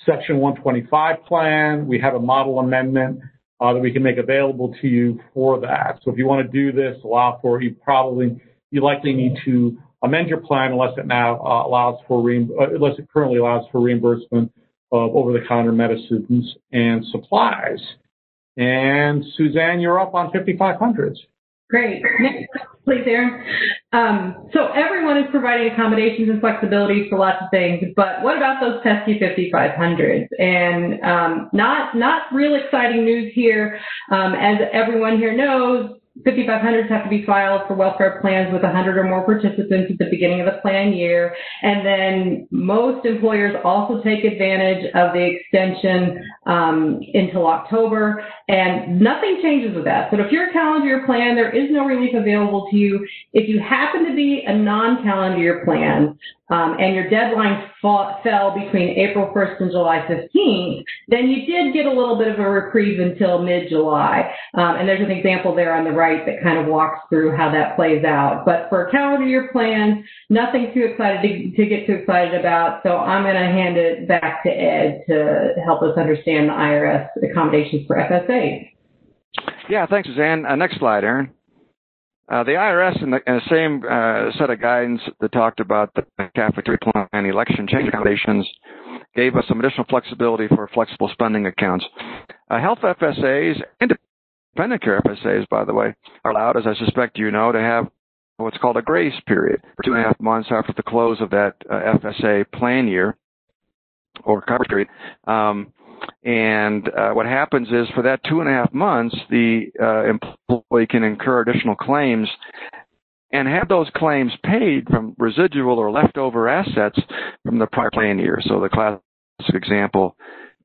Section 125 plan, we have a model amendment uh, that we can make available to you for that. So if you want to do this, allow for it, you probably, you likely need to amend your plan unless it now uh, allows for, re- uh, unless it currently allows for reimbursement of over-the-counter medicines and supplies. And Suzanne, you're up on 5500s. Great. Next, please, Aaron. Um, so everyone is providing accommodations and flexibility for lots of things, but what about those pesky 5500s? And um, not not real exciting news here. Um, as everyone here knows, 5500s have to be filed for welfare plans with 100 or more participants at the beginning of the plan year. And then most employers also take advantage of the extension um, until October. And nothing changes with that. So if you're a calendar year plan, there is no relief available to you. If you happen to be a non-calendar year plan, um, and your deadline fell between April 1st and July 15th, then you did get a little bit of a reprieve until mid-July. Um, and there's an example there on the right that kind of walks through how that plays out. But for calendar year plans, nothing too excited to, to get too excited about. So I'm going to hand it back to Ed to help us understand the IRS accommodations for FSA. Yeah, thanks, Suzanne. Uh, next slide, Aaron. Uh, the IRS, in the, in the same uh, set of guidance that talked about the cafeteria plan election change accommodations, gave us some additional flexibility for flexible spending accounts. Uh, health FSAs, and dependent care FSAs, by the way, are allowed, as I suspect you know, to have what's called a grace period for two and a half months after the close of that uh, FSA plan year or coverage period. Um, and uh, what happens is for that two and a half months, the uh, employee can incur additional claims and have those claims paid from residual or leftover assets from the prior plan year. So the classic example,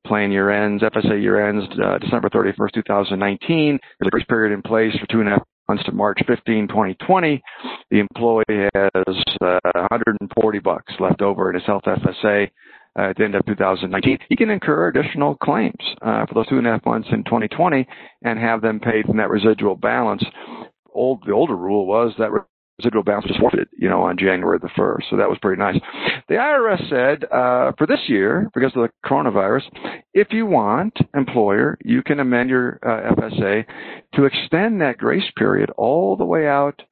plan year ends, FSA year ends uh, December 31st, 2019. There's a grace period in place for two and a half months to March 15, 2020. The employee has uh, 140 bucks left over in his health FSA uh, at the end of 2019, he can incur additional claims uh, for those two and a half months in 2020 and have them paid from that residual balance. Old, the older rule was that residual balance was forfeited, you know, on January the 1st. So that was pretty nice. The IRS said uh, for this year, because of the coronavirus, if you want, employer, you can amend your uh, FSA to extend that grace period all the way out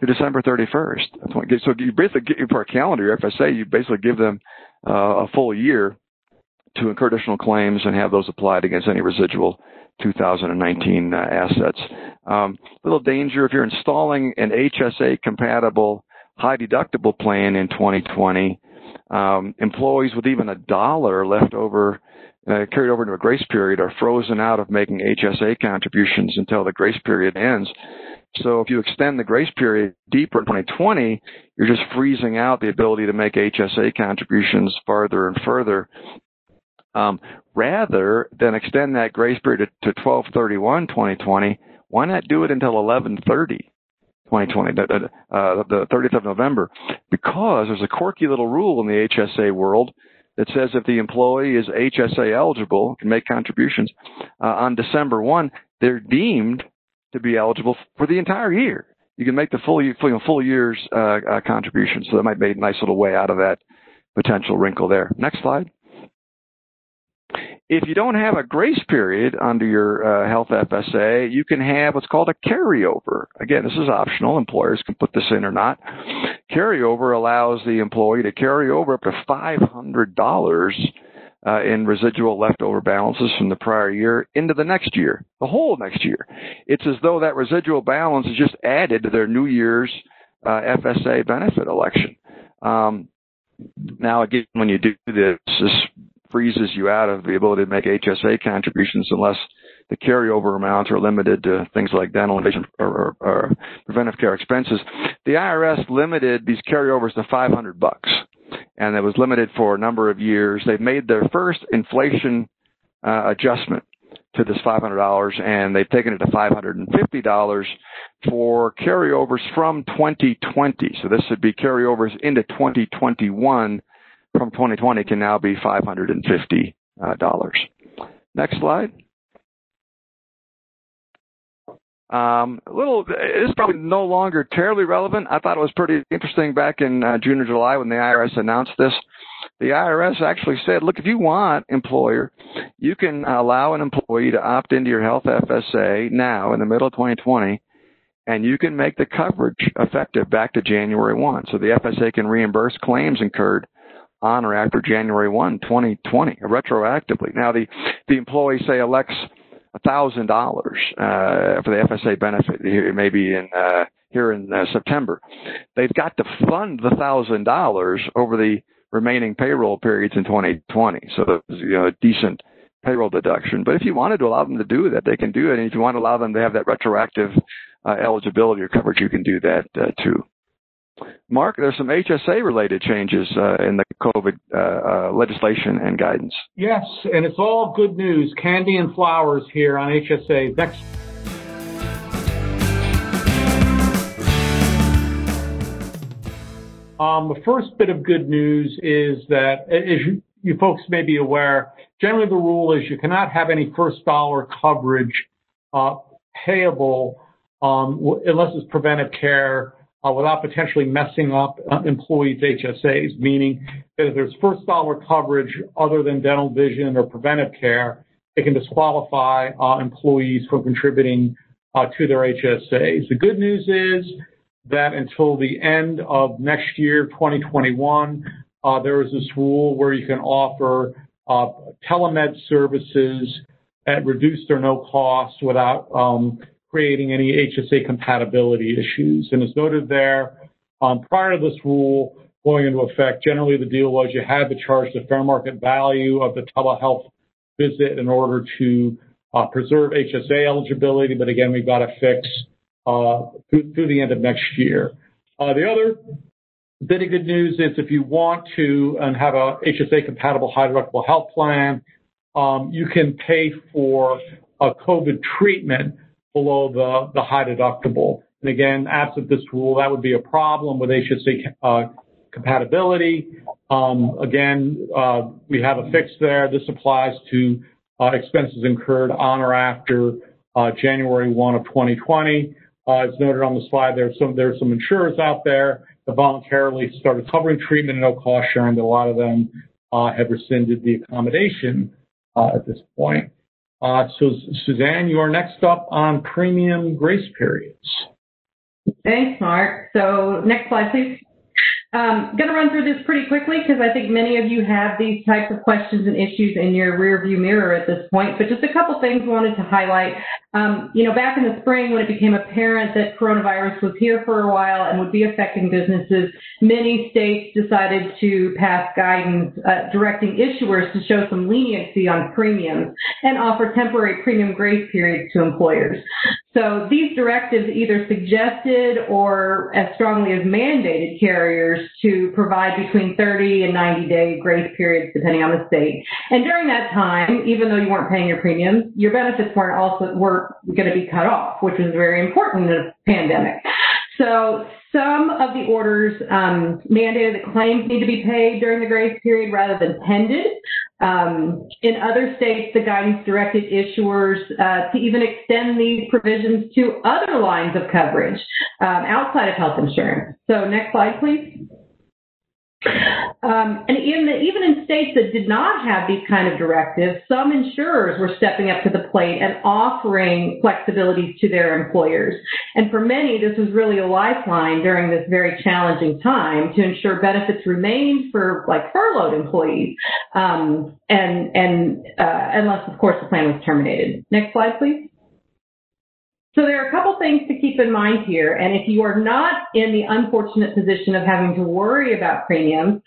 to December 31st. So you basically, for a calendar FSA, you basically give them uh, a full year to incur additional claims and have those applied against any residual 2019 uh, assets. Um, little danger if you're installing an HSA compatible high deductible plan in 2020. Um, employees with even a dollar left over uh, carried over into a grace period are frozen out of making HSA contributions until the grace period ends. So if you extend the grace period deeper in 2020, you're just freezing out the ability to make HSA contributions farther and further. Um, rather than extend that grace period to 1231 2020, why not do it until 1130 2020, uh, the 30th of November? Because there's a quirky little rule in the HSA world that says if the employee is HSA eligible, can make contributions uh, on December 1, they're deemed to be eligible for the entire year. You can make the full full, full year's uh, uh, contribution. So that might be a nice little way out of that potential wrinkle there. Next slide. If you don't have a grace period under your uh, health FSA, you can have what's called a carryover. Again, this is optional. Employers can put this in or not. Carryover allows the employee to carry over up to $500 uh, in residual leftover balances from the prior year into the next year, the whole next year. It's as though that residual balance is just added to their New Year's uh, FSA benefit election. Um, now, again, when you do this, this freezes you out of the ability to make HSA contributions unless the carryover amounts are limited to things like dental and or, or, or preventive care expenses. The IRS limited these carryovers to 500 bucks and it was limited for a number of years. They've made their first inflation uh, adjustment to this $500, and they've taken it to $550 for carryovers from 2020. So this would be carryovers into 2021 from 2020 can now be $550. Uh, Next slide. Um, a little, it's probably no longer terribly relevant. I thought it was pretty interesting back in uh, June or July when the IRS announced this. The IRS actually said, look, if you want, employer, you can allow an employee to opt into your health FSA now in the middle of 2020, and you can make the coverage effective back to January 1. So the FSA can reimburse claims incurred on or after January 1, 2020, retroactively. Now, the, the employee, say, elects thousand dollars uh, for the FSA benefit here maybe in uh, here in uh, September. They've got to fund the thousand dollars over the remaining payroll periods in 2020. So there's you know a decent payroll deduction. But if you wanted to allow them to do that, they can do it. And if you want to allow them to have that retroactive uh, eligibility or coverage, you can do that uh, too. Mark, there's some HSA related changes uh, in the COVID uh, uh, legislation and guidance. Yes, and it's all good news. Candy and flowers here on HSA. Next. Um, the first bit of good news is that, as you, you folks may be aware, generally the rule is you cannot have any first dollar coverage uh, payable um, unless it's preventive care uh, without potentially messing up uh, employees' HSAs, meaning that if there's first dollar coverage other than dental vision or preventive care, it can disqualify uh, employees from contributing uh, to their HSAs. The good news is that until the end of next year, 2021, uh, there is this rule where you can offer uh, telemed services at reduced or no cost without um, creating any HSA compatibility issues. And as noted there, um, prior to this rule going into effect, generally the deal was you had to charge the fair market value of the telehealth visit in order to uh, preserve HSA eligibility. But again, we've got to fix uh, through, through, the end of next year. Uh, the other bit of good news is if you want to and have a HSA compatible high deductible health plan, um, you can pay for a COVID treatment below the, the high deductible. And again, absent this rule, that would be a problem with HSA uh, compatibility. Um, again, uh, we have a fix there. This applies to uh, expenses incurred on or after January 1 of 2020. Uh, as noted on the slide, there's some there's some insurers out there that voluntarily started covering treatment and no cost sharing, but a lot of them have rescinded the accommodation at this point. Uh, so, Suzanne, you are next up on premium grace periods. Thanks, Mark. So, next slide, please. Um, going to run through this pretty quickly because I think many of you have these types of questions and issues in your rearview mirror at this point. But just a couple things wanted to highlight. Um, you know, back in the spring when it became apparent that coronavirus was here for a while and would be affecting businesses, many states decided to pass guidance uh, directing issuers to show some leniency on premiums and offer temporary premium grace periods to employers. So these directives either suggested or as strongly as mandated carriers to provide between 30 and 90 day grace periods depending on the state. And during that time, even though you weren't paying your premiums, your benefits weren't also were going to be cut off, which was very important in a pandemic. So some of the orders um, mandated that claims need to be paid during the grace period rather than pended. Um, in other states, the guidance directed issuers uh, to even extend these provisions to other lines of coverage um, outside of health insurance. So next slide, please. Um, and the, even in states that did not have these kind of directives, some insurers were stepping up to the plate and offering flexibilities to their employers. And for many, this was really a lifeline during this very challenging time to ensure benefits remained for like furloughed employees, um, and and uh, unless of course the plan was terminated. Next slide, please. So there are a couple things to keep in mind here. And if you are not in the unfortunate position of having to worry about premiums,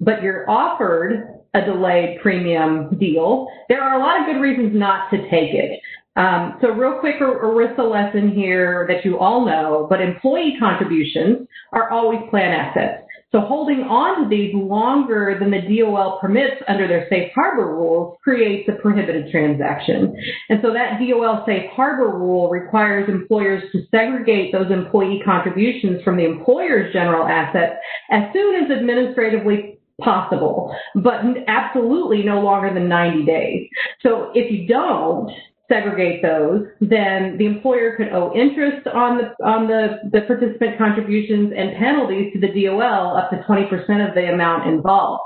but you're offered a delayed premium deal, there are a lot of good reasons not to take it. Um, so real quick ERISA lesson here that you all know, but employee contributions are always plan assets. So holding on to these longer than the DOL permits under their safe harbor rules creates a prohibited transaction. And so that DOL safe harbor rule requires employers to segregate those employee contributions from the employer's general assets as soon as administratively possible, but absolutely no longer than 90 days. So if you don't, segregate those, then the employer could owe interest on the on the, the participant contributions and penalties to the DOL up to 20% of the amount involved.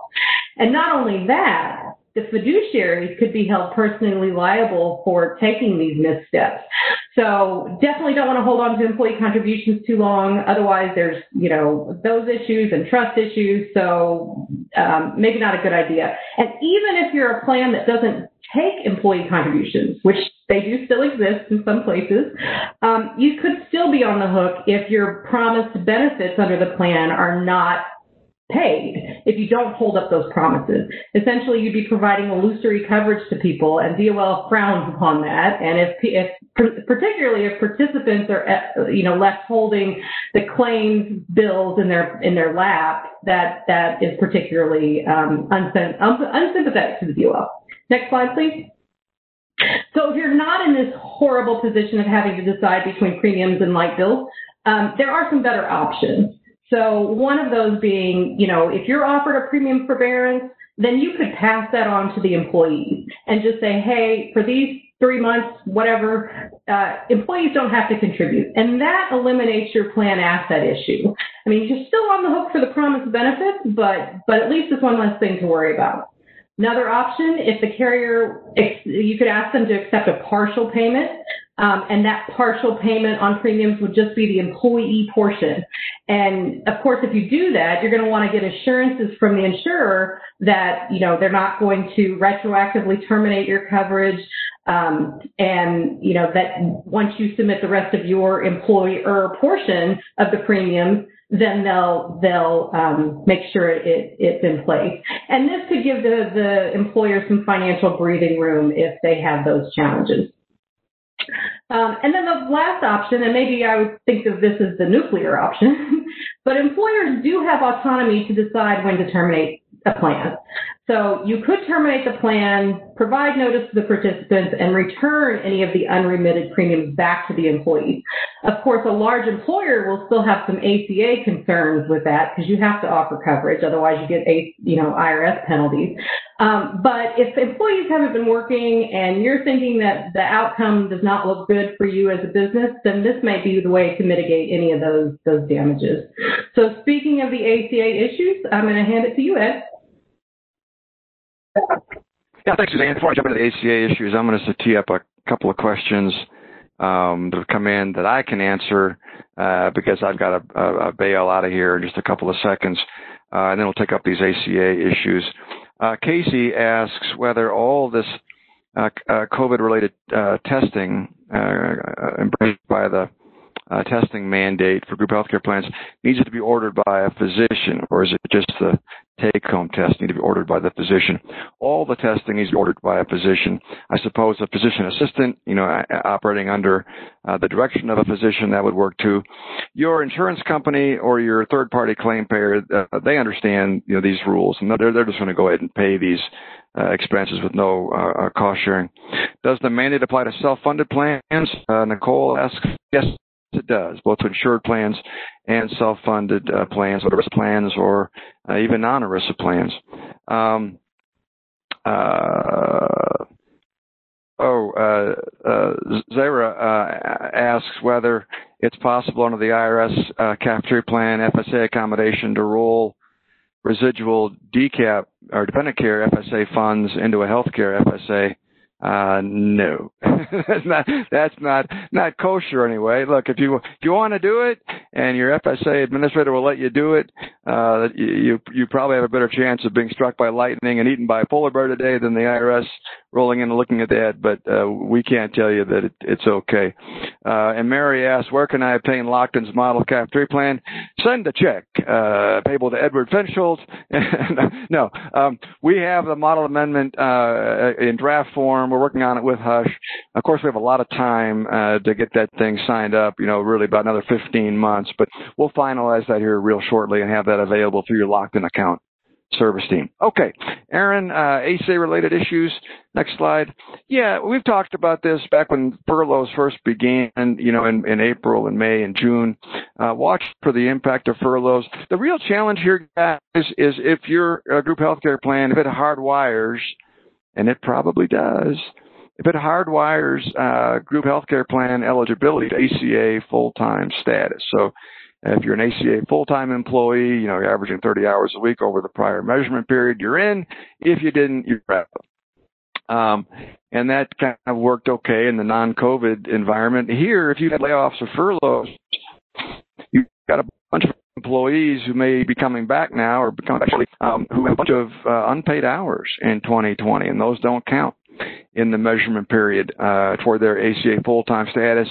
And not only that, the fiduciaries could be held personally liable for taking these missteps. So definitely don't want to hold on to employee contributions too long. Otherwise, there's you know those issues and trust issues. So um, maybe not a good idea. And even if you're a plan that doesn't take employee contributions, which they do still exist in some places, um, you could still be on the hook if your promised benefits under the plan are not paid if you don't hold up those promises. Essentially, you'd be providing illusory coverage to people, and DOL frowns upon that. And if, if particularly if participants are, uh, you know, left holding the claims bills in their in their lap, that that is particularly um, unsympathetic to the DOL. Next slide, please. So if you're not in this horrible position of having to decide between premiums and light bills, um, there are some better options. So one of those being, you know, if you're offered a premium forbearance, then you could pass that on to the employees and just say, hey, for these three months, whatever, uh, employees don't have to contribute. And that eliminates your plan asset issue. I mean, you're still on the hook for the promised benefits, but, but at least it's one less thing to worry about. Another option, if the carrier, you could ask them to accept a partial payment, um, and that partial payment on premiums would just be the employee portion. And of course, if you do that, you're going to want to get assurances from the insurer that you know they're not going to retroactively terminate your coverage, um, and you know that once you submit the rest of your employer portion of the premiums, then they'll they'll um, make sure it, it's in place. And this could give the, the employer some financial breathing room if they have those challenges. Um, and then the last option, and maybe I would think of this as the nuclear option, <laughs> but employers do have autonomy to decide when to terminate a plan. So you could terminate the plan, provide notice to the participants, and return any of the unremitted premiums back to the employees. Of course, a large employer will still have some ACA concerns with that because you have to offer coverage, otherwise you get a, you know IRS penalties. Um, but if employees haven't been working and you're thinking that the outcome does not look good for you as a business, then this may be the way to mitigate any of those those damages. So speaking of the ACA issues, I'm going to hand it to you, Ed. Yeah, thanks, Suzanne. Before I jump into the ACA issues, I'm going to tee up a couple of questions um, that have come in that I can answer uh, because I've got a uh, bail out of here in just a couple of seconds, uh, and then we'll take up these ACA issues. Uh, Casey asks whether all this uh, uh, COVID-related testing embraced by the uh, testing mandate for group healthcare plans needs to be ordered by a physician, or is it just the take-home tests need to be ordered by the physician? All the testing needs to be ordered by a physician. I suppose a physician assistant, you know, operating under uh, the direction of a physician, that would work too. Your insurance company or your third-party claim payer, uh, they understand, you know, these rules, and they're they're just going to go ahead and pay these uh, expenses with no uh, uh, cost sharing. Does the mandate apply to self-funded plans? Uh, Nicole asks. Yes, it does, both insured plans and self-funded uh, plans, or ERISA plans, or uh, even non-ERISA plans. Um, uh, oh, uh, uh, Zara uh, asks whether it's possible under the IRS cafeteria plan FSA accommodation to roll residual DCAP or dependent care FSA funds into a healthcare FSA uh, no, <laughs> that's not that's not not kosher anyway. Look, if you if you want to do it, and your FSA administrator will let you do it, uh, you you probably have a better chance of being struck by lightning and eaten by a polar bear today than the IRS rolling in and looking at that. But uh, we can't tell you that it, it's okay. Uh, and Mary asks, where can I obtain Lockton's model CAP 3 plan? Send a check, uh, payable to Edward Fensholt. <laughs> no, um, we have the model amendment uh, in draft form we're working on it with Hush. Of course, we have a lot of time uh, to get that thing signed up. You know, really about another 15 months, but we'll finalize that here real shortly and have that available through your Lockton account service team. Okay, Aaron, uh, ACA related issues. Next slide. Yeah, we've talked about this back when furloughs first began, you know, in, in April and May and June. Uh, watch for the impact of furloughs. The real challenge here, guys, is if your uh, group healthcare plan, if it hardwires and it probably does, if it hardwires uh, group health care plan eligibility to ACA full-time status. So if you're an ACA full-time employee, you know, you're averaging 30 hours a week over the prior measurement period, you're in. If you didn't, you're out. Um, and that kind of worked okay in the non-COVID environment. Here, if you had layoffs or furloughs, you've got a bunch of employees who may be coming back now or become actually um, who have a bunch of uh, unpaid hours in 2020, and those don't count in the measurement period uh, for their ACA full-time status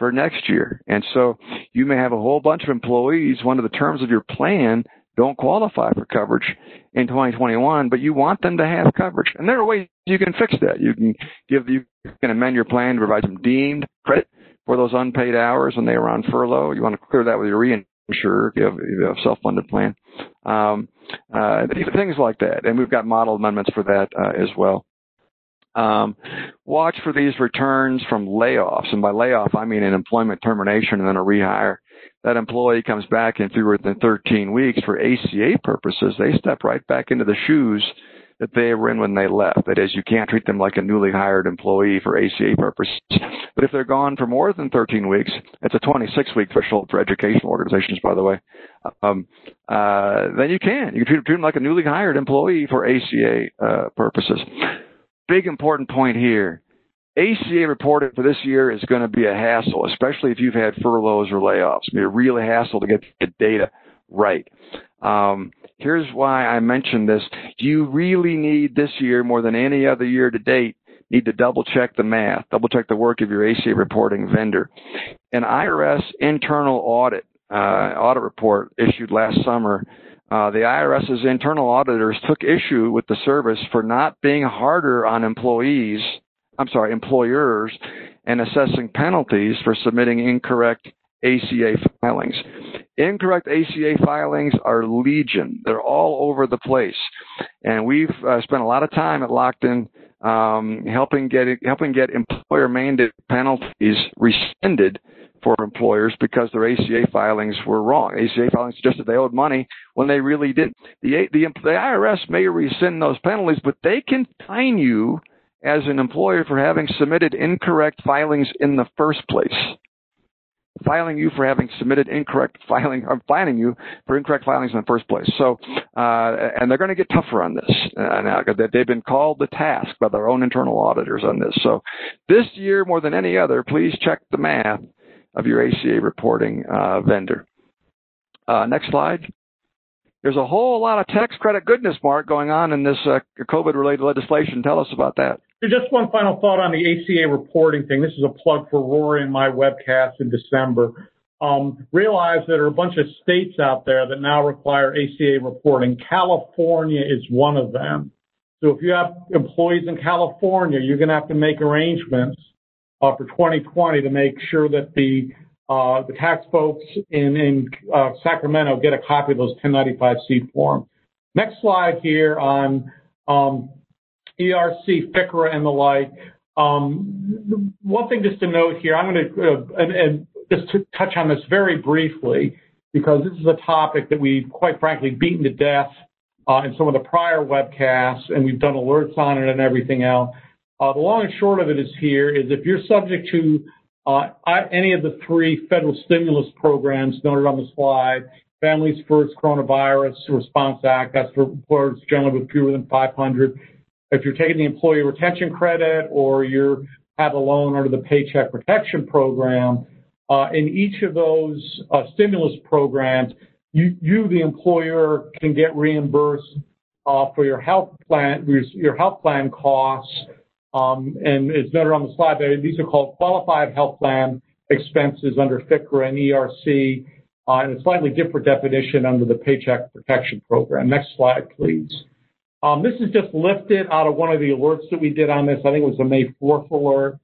for next year. And so you may have a whole bunch of employees. One of the terms of your plan don't qualify for coverage in 2021, but you want them to have coverage. And there are ways you can fix that. You can give you can amend your plan to provide some deemed credit for those unpaid hours when they were on furlough. You want to clear that with your reinsurer if you have, a self-funded plan. Um, uh, things like that. And we've got model amendments for that uh, as well. Um, watch for these returns from layoffs. And by layoff, I mean an employment termination and then a rehire. That employee comes back in fewer than 13 weeks for ACA purposes. They step right back into the shoes that they were in when they left. That is, you can't treat them like a newly hired employee for ACA purposes. But if they're gone for more than 13 weeks, it's a 26 week threshold for educational organizations, by the way, um, uh, then you can. You can treat, treat, them like a newly hired employee for ACA uh, purposes big important point here. ACA reporting for this year is going to be a hassle, especially if you've had furloughs or layoffs. It'll be a real hassle to get the data right. Um, here's why I mentioned this. You really need this year more than any other year to date need to double check the math, double check the work of your ACA reporting vendor. An IRS internal audit, uh, audit report issued last summer uh, the IRS's internal auditors took issue with the service for not being harder on employees, I'm sorry, employers, and assessing penalties for submitting incorrect ACA filings. Incorrect ACA filings are legion. They're all over the place. And we've uh, spent a lot of time at Lockton um, helping get helping get employer mandated penalties rescinded for employers because their ACA filings were wrong. ACA filings suggested they owed money when they really didn't. The, the, the IRS may rescind those penalties, but they can fine you as an employer for having submitted incorrect filings in the first place. Filing you for having submitted incorrect filing, or fining you for incorrect filings in the first place. So, uh, and they're going to get tougher on this. Uh, now, they've been called to task by their own internal auditors on this. So, this year more than any other, please check the math of your ACA reporting uh, vendor. Uh, next slide. There's a whole lot of tax credit goodness, Mark, going on in this uh, COVID-related legislation. Tell us about that. Just one final thought on the ACA reporting thing. This is a plug for Rory and my webcast in December. Um, realize that there are a bunch of states out there that now require ACA reporting. California is one of them. So if you have employees in California, you're going to have to make arrangements for 2020 to make sure that the uh, the tax folks in, in uh, Sacramento get a copy of those 1095-C forms. Next slide here on um, ERC, FFCRA, and the like. Um, one thing just to note here, I'm going to uh, and, and just to touch on this very briefly because this is a topic that we've quite frankly beaten to death uh, in some of the prior webcasts, and we've done alerts on it and everything else. Uh, the long and short of it is here is if you're subject to uh, any of the three federal stimulus programs noted on the slide, Families First Coronavirus Response Act, that's for employers generally with fewer than 500. If you're taking the employee retention credit or you have a loan under the Paycheck Protection Program, uh, in each of those uh, stimulus programs, you, you, the employer, can get reimbursed uh, for your health plan, your health plan costs and it's noted on the slide that these are called qualified health plan expenses under FFCRA and ERC, uh, and a slightly different definition under the Paycheck Protection Program. Next slide, please. Um, this is just lifted out of one of the alerts that we did on this. I think it was the May 4th alert.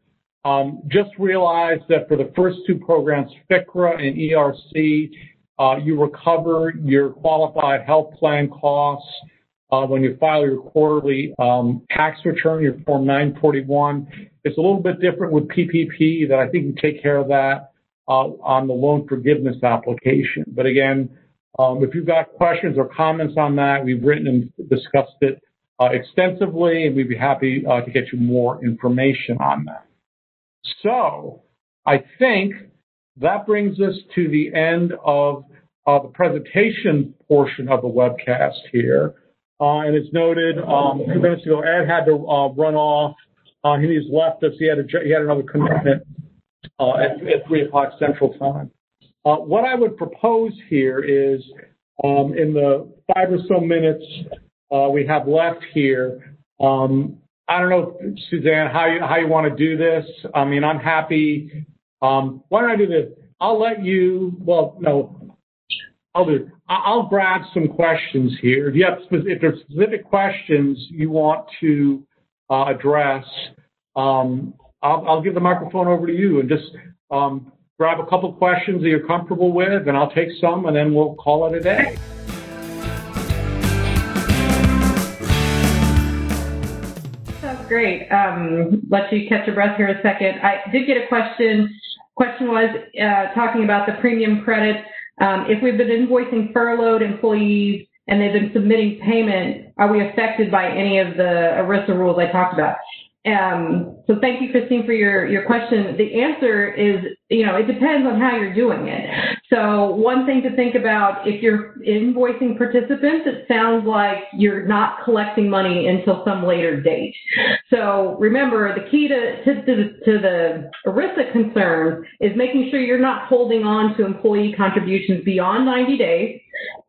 Um, just realize that for the first two programs, FFCRA and ERC, uh, you recover your qualified health plan costs uh, when you file your quarterly um, tax return, your Form 941. It's a little bit different with PPP that I think you take care of that uh, on the loan forgiveness application. But again, um, if you've got questions or comments on that, we've written and discussed it uh, extensively, and we'd be happy uh, to get you more information on that. So I think that brings us to the end of uh, the presentation portion of the webcast here. Uh, and it's noted um, few minutes ago, Ed had to uh, run off. Uh, he's left us. He had, a, he had another commitment at, at 3 o'clock Central Time. What I would propose here is um, in the five or so minutes we have left here, um, I don't know, Suzanne, how you, how you want to do this. I mean, I'm happy. Um, why don't I do this? I'll let you, well, no, I'll I'll grab some questions here. If, you have, if there's specific questions you want to uh, address, um, I'll, I'll, give the microphone over to you and just um, grab a couple questions that you're comfortable with, and I'll take some, and then we'll call it a day. Great. Um, let you catch your breath here a second. I did get a question. Question was uh, talking about the premium credit. Um, if we've been invoicing furloughed employees and they've been submitting payment, are we affected by any of the ERISA rules I talked about? Um, so thank you, Christine, for your, your question. The answer is, you know, it depends on how you're doing it. So one thing to think about, if you're invoicing participants, it sounds like you're not collecting money until some later date. So remember, the key to, to, to, to the ERISA concern is making sure you're not holding on to employee contributions beyond 90 days.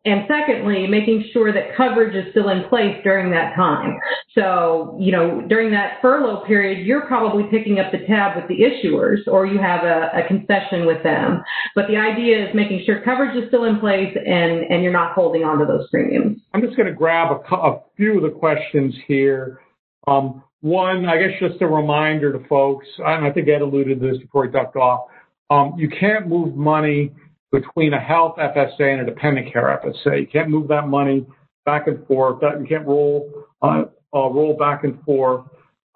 And secondly, making sure that coverage is still in place during that time. So, you know, during that furlough period, you're probably picking up the tab with the issuers or you have a, a concession with them. But the idea is making sure coverage is still in place and, and you're not holding on to those premiums. I'm just going to grab a, a few of the questions here. Um, one, I guess just a reminder to folks, and I think Ed alluded to this before he ducked off. Um, you can't move money between a health FSA and a dependent care FSA. You can't move that money back and forth. You can't roll uh, uh, roll back and forth.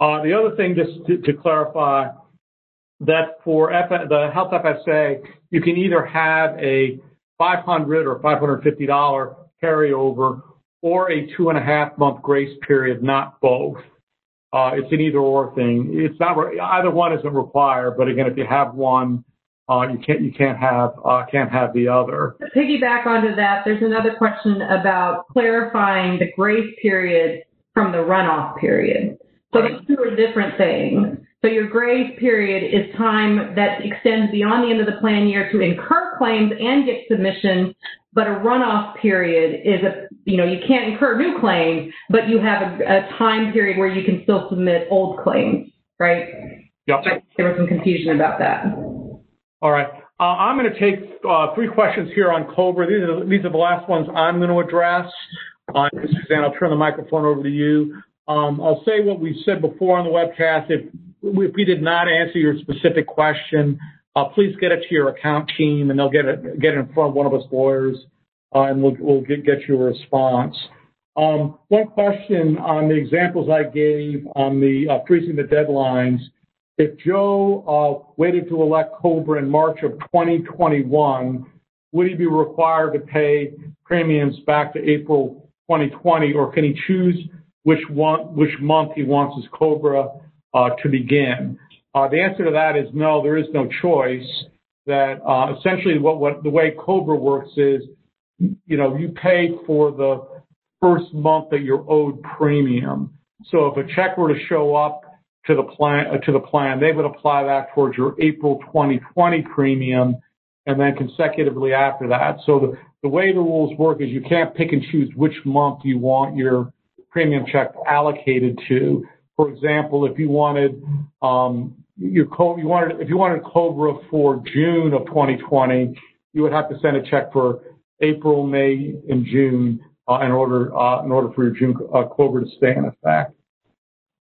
Uh, the other thing, just to, to clarify, that for F- the health FSA, you can either have a 500 or 550 dollar carryover or a two and a half month grace period, not both. Uh, it's an either or thing. It's not either one isn't required, but again, if you have one, uh, you can't you can't have uh, can't have the other. To piggyback onto that, there's another question about clarifying the grace period from the runoff period. So right. two are different things. So your grace period is time that extends beyond the end of the plan year to incur claims and get submissions, but a runoff period is a, you know, you can't incur new claims, but you have a, a time period where you can still submit old claims, right? Yep. There was some confusion about that. All right. Uh, I'm going to take uh, three questions here on COBRA. These are, these are the last ones I'm going to address. Uh, Suzanne, I'll turn the microphone over to you. Um, I'll say what we said before on the webcast. If, if we did not answer your specific question, uh, please get it to your account team, and they'll get it get it in front of one of us lawyers, uh, and we'll, we'll get, get you a response. Um, one question on the examples I gave on the uh, freezing the deadlines. If Joe uh, waited to elect Cobra in March of 2021, would he be required to pay premiums back to April 2020, or can he choose which month he wants his Cobra uh, to begin? Uh, the answer to that is no, there is no choice. That essentially the way Cobra works is, you know, you pay for the first month that you're owed premium. So if a check were to show up to the plan, uh, to the plan, they would apply that towards your April 2020 premium and then consecutively after that. So the, the way the rules work is you can't pick and choose which month you want your premium check allocated to. For example, if you wanted um, your you wanted if you wanted Cobra for June of 2020, you would have to send a check for April, May, and June uh, in order uh, in order for your June uh, Cobra to stay in effect.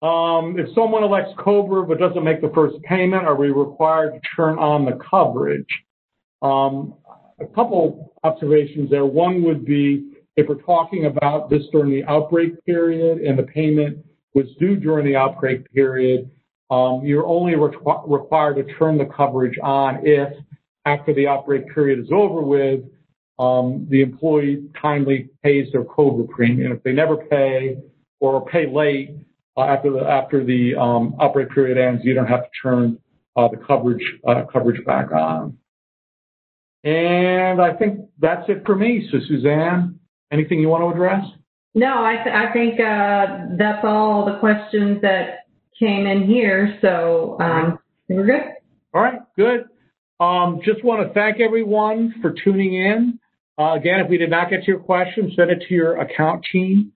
Um, if someone elects Cobra but doesn't make the first payment, are we required to turn on the coverage? Um, a couple observations there. One would be if we're talking about this during the outbreak period and the payment was due during the outbreak period, um, you're only re- required to turn the coverage on if, after the outbreak period is over with, um, the employee timely pays their COBRA premium. If they never pay, or pay late after the after the um, outbreak period ends, you don't have to turn uh, the coverage uh, coverage back on. And I think that's it for me. So Suzanne, anything you want to address? No, I, th- I think uh, that's all the questions that came in here. So um, we're good. All right, good. Um, just want to thank everyone for tuning in. Uh, again, if we did not get to your question, send it to your account team.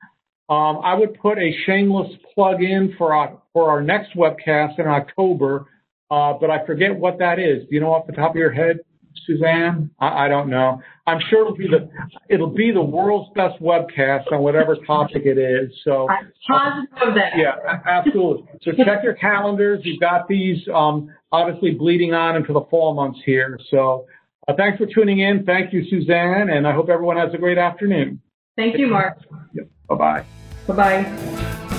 Um, I would put a shameless plug in for our, for our next webcast in October, uh, but I forget what that is. Do you know off the top of your head, Suzanne? I, I don't know. I'm sure it'll be the it'll be the world's best webcast on whatever topic it is. So I'm positive of that. yeah, absolutely. So check your calendars. You've got these um, obviously bleeding on into the fall months here. So uh, thanks for tuning in. Thank you, Suzanne, and I hope everyone has a great afternoon. Thank you, Mark. Yep. Bye bye. Bye bye.